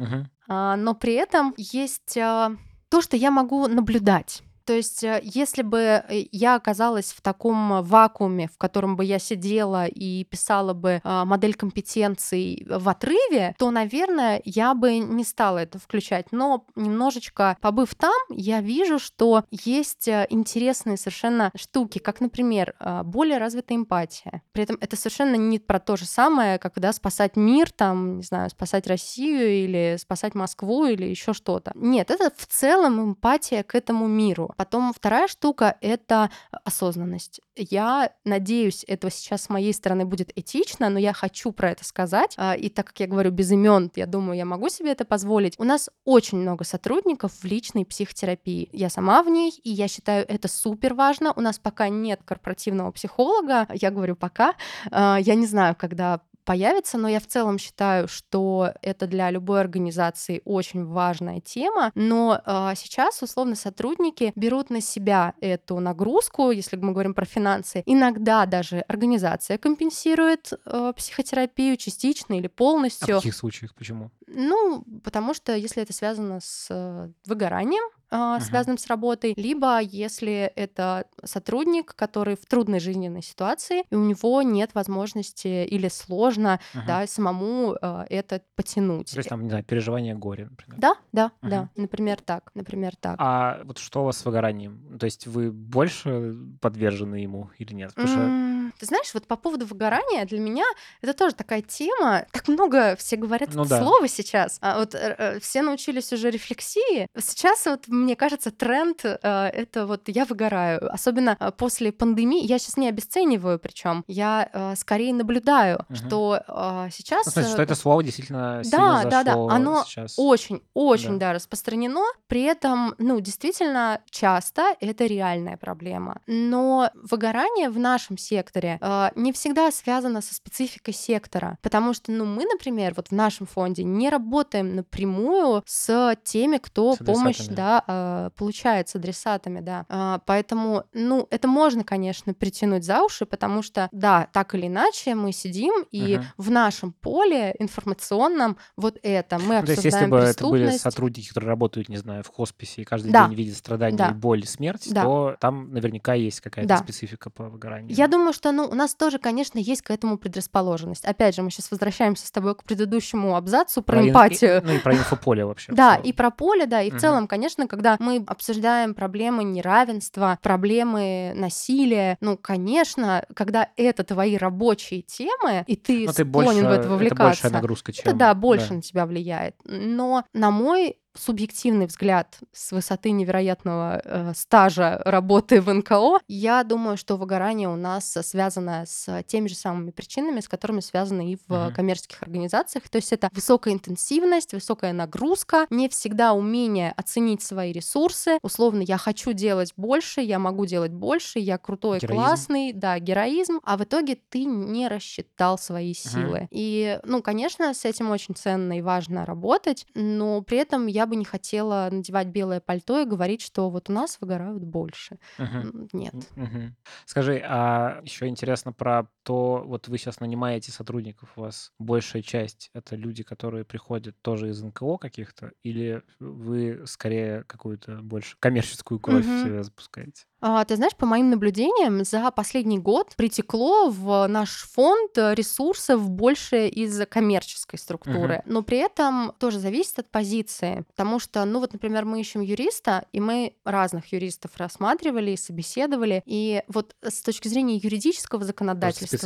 Speaker 2: а, но при этом есть а, то, что я могу наблюдать. То есть, э, если бы э, я оказалась в таком вакууме, в котором бы я сидела и писала бы а, модель компетенций в отрыве, то, наверное, я бы не стала это включать. Но немножечко побыв там, я вижу, что есть э, интересные совершенно штуки, как, например, а, более развитая эмпатия. При этом это совершенно не про то же самое, как да, спасать мир, там, не знаю, спасать Россию или спасать Москву или еще что-то. Нет, это в целом эмпатия к этому миру. Потом вторая штука — это осознанность. Я надеюсь, этого сейчас с моей стороны будет этично, но я хочу про это сказать. А, и так как я говорю без имен, я думаю, я могу себе это позволить. У нас очень много сотрудников в личной психотерапии. Я сама в ней, и я считаю это супер важно. У нас пока нет корпоративного психолога. Я говорю пока. А, я не знаю, когда появится, но я в целом считаю, что это для любой организации очень важная тема. Но э, сейчас, условно, сотрудники берут на себя эту нагрузку, если мы говорим про финансы. Иногда даже организация компенсирует э, психотерапию частично или полностью. А
Speaker 1: в каких случаях? Почему?
Speaker 2: Ну, потому что если это связано с э, выгоранием, uh-huh. связанным с работой, либо если это сотрудник, который в трудной жизненной ситуации, и у него нет возможности или сложно uh-huh. да, самому э, это потянуть.
Speaker 1: То есть там, не знаю, переживание горя, например.
Speaker 2: Да, да, uh-huh. да, например так, например так.
Speaker 1: А вот что у вас с выгоранием? То есть вы больше подвержены ему или нет? Потому mm-hmm. что
Speaker 2: Ты знаешь, вот по поводу выгорания для меня это тоже такая тема. Так много все говорят
Speaker 1: Ну
Speaker 2: это
Speaker 1: да.
Speaker 2: слово сейчас. А вот э, э, все научились уже рефлексии. Сейчас вот мне кажется тренд э, это вот я выгораю, особенно э, после пандемии. Я сейчас не обесцениваю, причем я э, скорее наблюдаю,
Speaker 1: Мгм.
Speaker 2: что э, сейчас
Speaker 1: Ну, в смысле,
Speaker 2: э,
Speaker 1: что это слово действительно
Speaker 2: да,
Speaker 1: сильно
Speaker 2: да, да,
Speaker 1: зашло
Speaker 2: оно
Speaker 1: сейчас.
Speaker 2: очень, очень,
Speaker 1: Да.
Speaker 2: да, распространено. При этом, ну, действительно, часто это реальная проблема. Но выгорание в нашем секторе э, не всегда связано со спецификой сектора, потому что, ну, мы, например, вот в нашем фонде не работаем напрямую с теми, кто
Speaker 1: С
Speaker 2: помощь, да, э, получает с адресатами, да. А, Поэтому, ну, это можно, конечно, притянуть за уши, потому что, да, так или иначе мы сидим и
Speaker 1: Мгм.
Speaker 2: в нашем поле информационном вот это мы
Speaker 1: Ну, то есть, если
Speaker 2: обсуждаем
Speaker 1: бы это были сотрудники, которые работают, не знаю, в хосписе и каждый
Speaker 2: Да.
Speaker 1: день видят страдания
Speaker 2: Да.
Speaker 1: боль, смерть,
Speaker 2: Да.
Speaker 1: то там наверняка есть какая-то
Speaker 2: Да.
Speaker 1: специфика по выгоранию.
Speaker 2: Я думаю, что ну, у нас тоже, конечно, есть к этому предрасположенность. Опять же, мы сейчас возвращаемся с тобой к предыдущему абзацу про,
Speaker 1: и-
Speaker 2: эмпатию.
Speaker 1: ну и про инфополе вообще.
Speaker 2: Да, и про поле, да, и в целом, конечно, когда мы обсуждаем проблемы неравенства, проблемы насилия, ну, конечно, когда это твои рабочие темы, и ты
Speaker 1: Ну,
Speaker 2: склонен в это
Speaker 1: это
Speaker 2: вовлекаться,
Speaker 1: большая нагрузка, чем...
Speaker 2: это, да, больше на тебя влияет. Но, на мой субъективный взгляд с высоты невероятного э, стажа работы в НКО, я думаю, что выгорание у нас связано с теми же самыми причинами, с которыми связано и в
Speaker 1: Мгм.
Speaker 2: коммерческих организациях. То есть это высокая интенсивность, высокая нагрузка, не всегда умение оценить свои ресурсы. Условно, я хочу делать больше, я могу делать больше, я крутой,
Speaker 1: Героизм.
Speaker 2: классный, да, героизм, а в итоге ты не рассчитал свои силы. И, ну, конечно, с этим очень ценно и важно работать, но при этом я бы не хотела надевать белое пальто и говорить, что вот у нас выгорают больше. М, Нет.
Speaker 1: Мгм. Скажи, а еще интересно про то, вот вы сейчас нанимаете сотрудников, у вас большая часть это люди, которые приходят тоже из НКО каких-то, или вы скорее какую-то больше коммерческую кровь в
Speaker 2: Мгм.
Speaker 1: себя запускаете?
Speaker 2: А, Ты знаешь, по моим наблюдениям, за последний год притекло в наш фонд э, ресурсов больше из коммерческой структуры. Но при этом тоже зависит от позиции. Потому что, ну вот, например, мы ищем юриста, и мы разных юристов рассматривали и собеседовали. И вот с точки зрения юридического законодательства...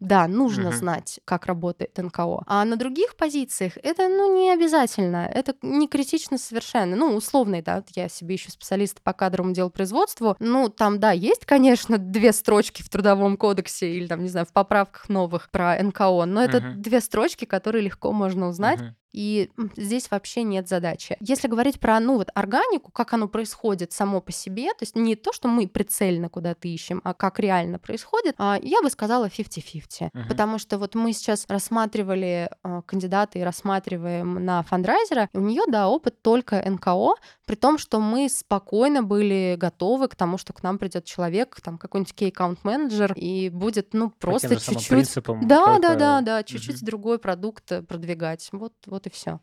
Speaker 2: Да, нужно
Speaker 1: Мгм.
Speaker 2: знать, как работает НКО. А на других позициях это, ну, не обязательно. Это не критично совершенно. Ну, условный, да, я себе ищу специалиста по кадровому делу производству. Ну, там, да, есть, конечно, две строчки в Трудовом кодексе или, там, не знаю, в поправках новых про НКО, но это
Speaker 1: Мгм.
Speaker 2: две строчки, которые легко можно узнать.
Speaker 1: Мгм.
Speaker 2: И здесь вообще нет задачи. Если говорить про, ну, вот органику, как оно происходит само по себе, то есть не то, что мы прицельно куда-то ищем, а как реально происходит, а, я бы сказала 50-50.
Speaker 1: Мгм.
Speaker 2: Потому что вот мы сейчас рассматривали а, кандидата и рассматриваем на фандрайзера, у нее, да, опыт только НКО, при том, что мы спокойно были готовы к тому, что к нам придет человек, там какой-нибудь кей-аккаунт-менеджер, и будет, ну, просто чуть-чуть да, да, да, да, чуть-чуть другой продукт э, продвигать. Вот, вот и все.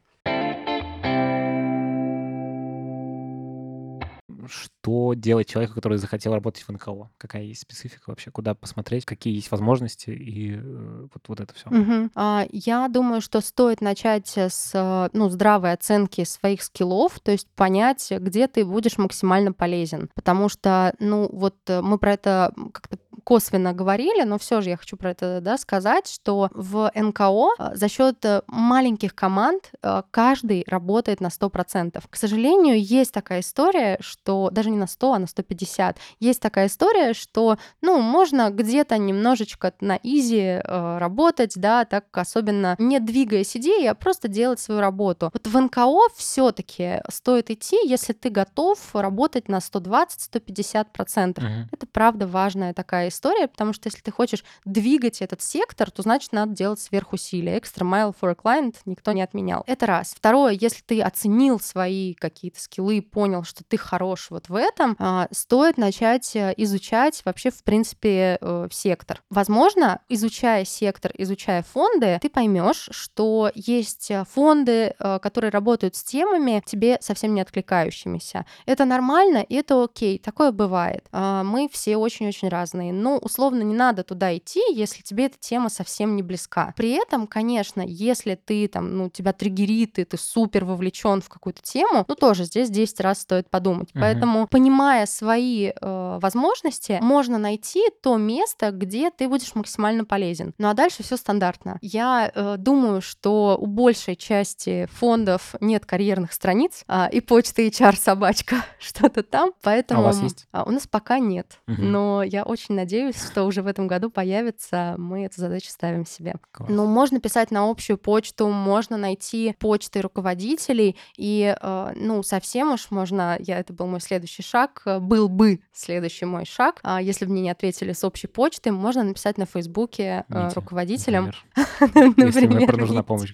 Speaker 1: Что делать человеку, который захотел работать в НКО? Какая есть специфика вообще? Куда посмотреть? Какие есть возможности? И э, вот, вот это все.
Speaker 2: Я думаю, что стоит начать с э, ну, здравой оценки своих скиллов, то есть понять, где ты будешь максимально полезен. Потому что, ну, вот э, мы про это как-то косвенно говорили, но все же я хочу про это да, сказать, что в НКО э, за счет э, маленьких команд э, каждый работает на 100%. К сожалению, есть такая история, что даже не на 100, а на 150. Есть такая история, что, ну, можно где-то немножечко на изи работать, да, так особенно не двигаясь идеей, а просто делать свою работу. Вот в НКО все-таки стоит идти, если ты готов работать на 120-150%.
Speaker 1: Мгм.
Speaker 2: Это правда важная такая история, потому что если ты хочешь двигать этот сектор, то значит надо делать сверхусилия. Extra mile for a client никто не отменял. Это раз. Второе, если ты оценил свои какие-то скиллы, понял, что ты хорош вот в этом, а, стоит начать э, изучать вообще, в принципе, э, сектор. Возможно, изучая сектор, изучая фонды, ты поймешь, что есть э, фонды, которые работают с темами тебе совсем не откликающимися. Это нормально, и это окей, такое бывает. А, Мы все очень-очень разные. Ну, условно, не надо туда идти, если тебе эта тема совсем не близка. При этом, конечно, если ты там, ну, тебя триггерит, и ты супер вовлечен в какую-то тему, ну, тоже здесь 10 раз стоит подумать. Угу. Поэтому, понимая свои э, возможности, можно найти то место, где ты будешь максимально полезен. Ну, а дальше все стандартно. Я э, думаю, что у большей части фондов нет карьерных страниц, э, и почта HR собачка что-то там, поэтому...
Speaker 1: А у вас есть?
Speaker 2: А, у нас пока нет, угу. но я очень надеюсь, что уже в этом году появится, мы эту задачу ставим себе. Класс. Ну, можно писать на общую почту, можно найти почты руководителей, и, э, ну, совсем уж можно, я, это был мой следующий шаг, э, был бы следующий мой шаг, а если бы мне не ответили с общей почты, можно написать на Фейсбуке э, руководителям.
Speaker 1: Если про нужна помощь.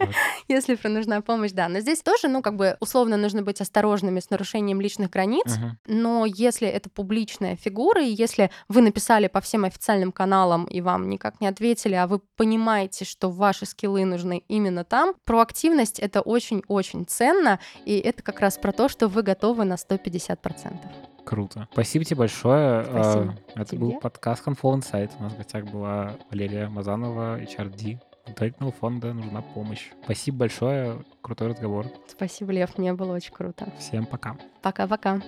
Speaker 2: Если про нужна помощь, да. Но здесь тоже, ну, как бы, условно, нужно быть осторожными с нарушением личных границ, но если это публичная фигура, и если вы написали по всем официальным каналам, и вам никак не ответили, а вы понимаете, что ваши скиллы нужны именно там, проактивность — это очень-очень ценно, и это как раз про то, что вы готовы на 150%.
Speaker 1: Круто. Спасибо тебе большое.
Speaker 2: Спасибо
Speaker 1: а, Это
Speaker 2: тебе.
Speaker 1: был подкаст Confluent Insight. У нас в гостях была Валерия Мазанова, HRD. Благотворительного фонда нужна помощь. Спасибо большое. Крутой разговор.
Speaker 2: Спасибо, Лев. Мне было очень круто.
Speaker 1: Всем пока.
Speaker 2: Пока-пока.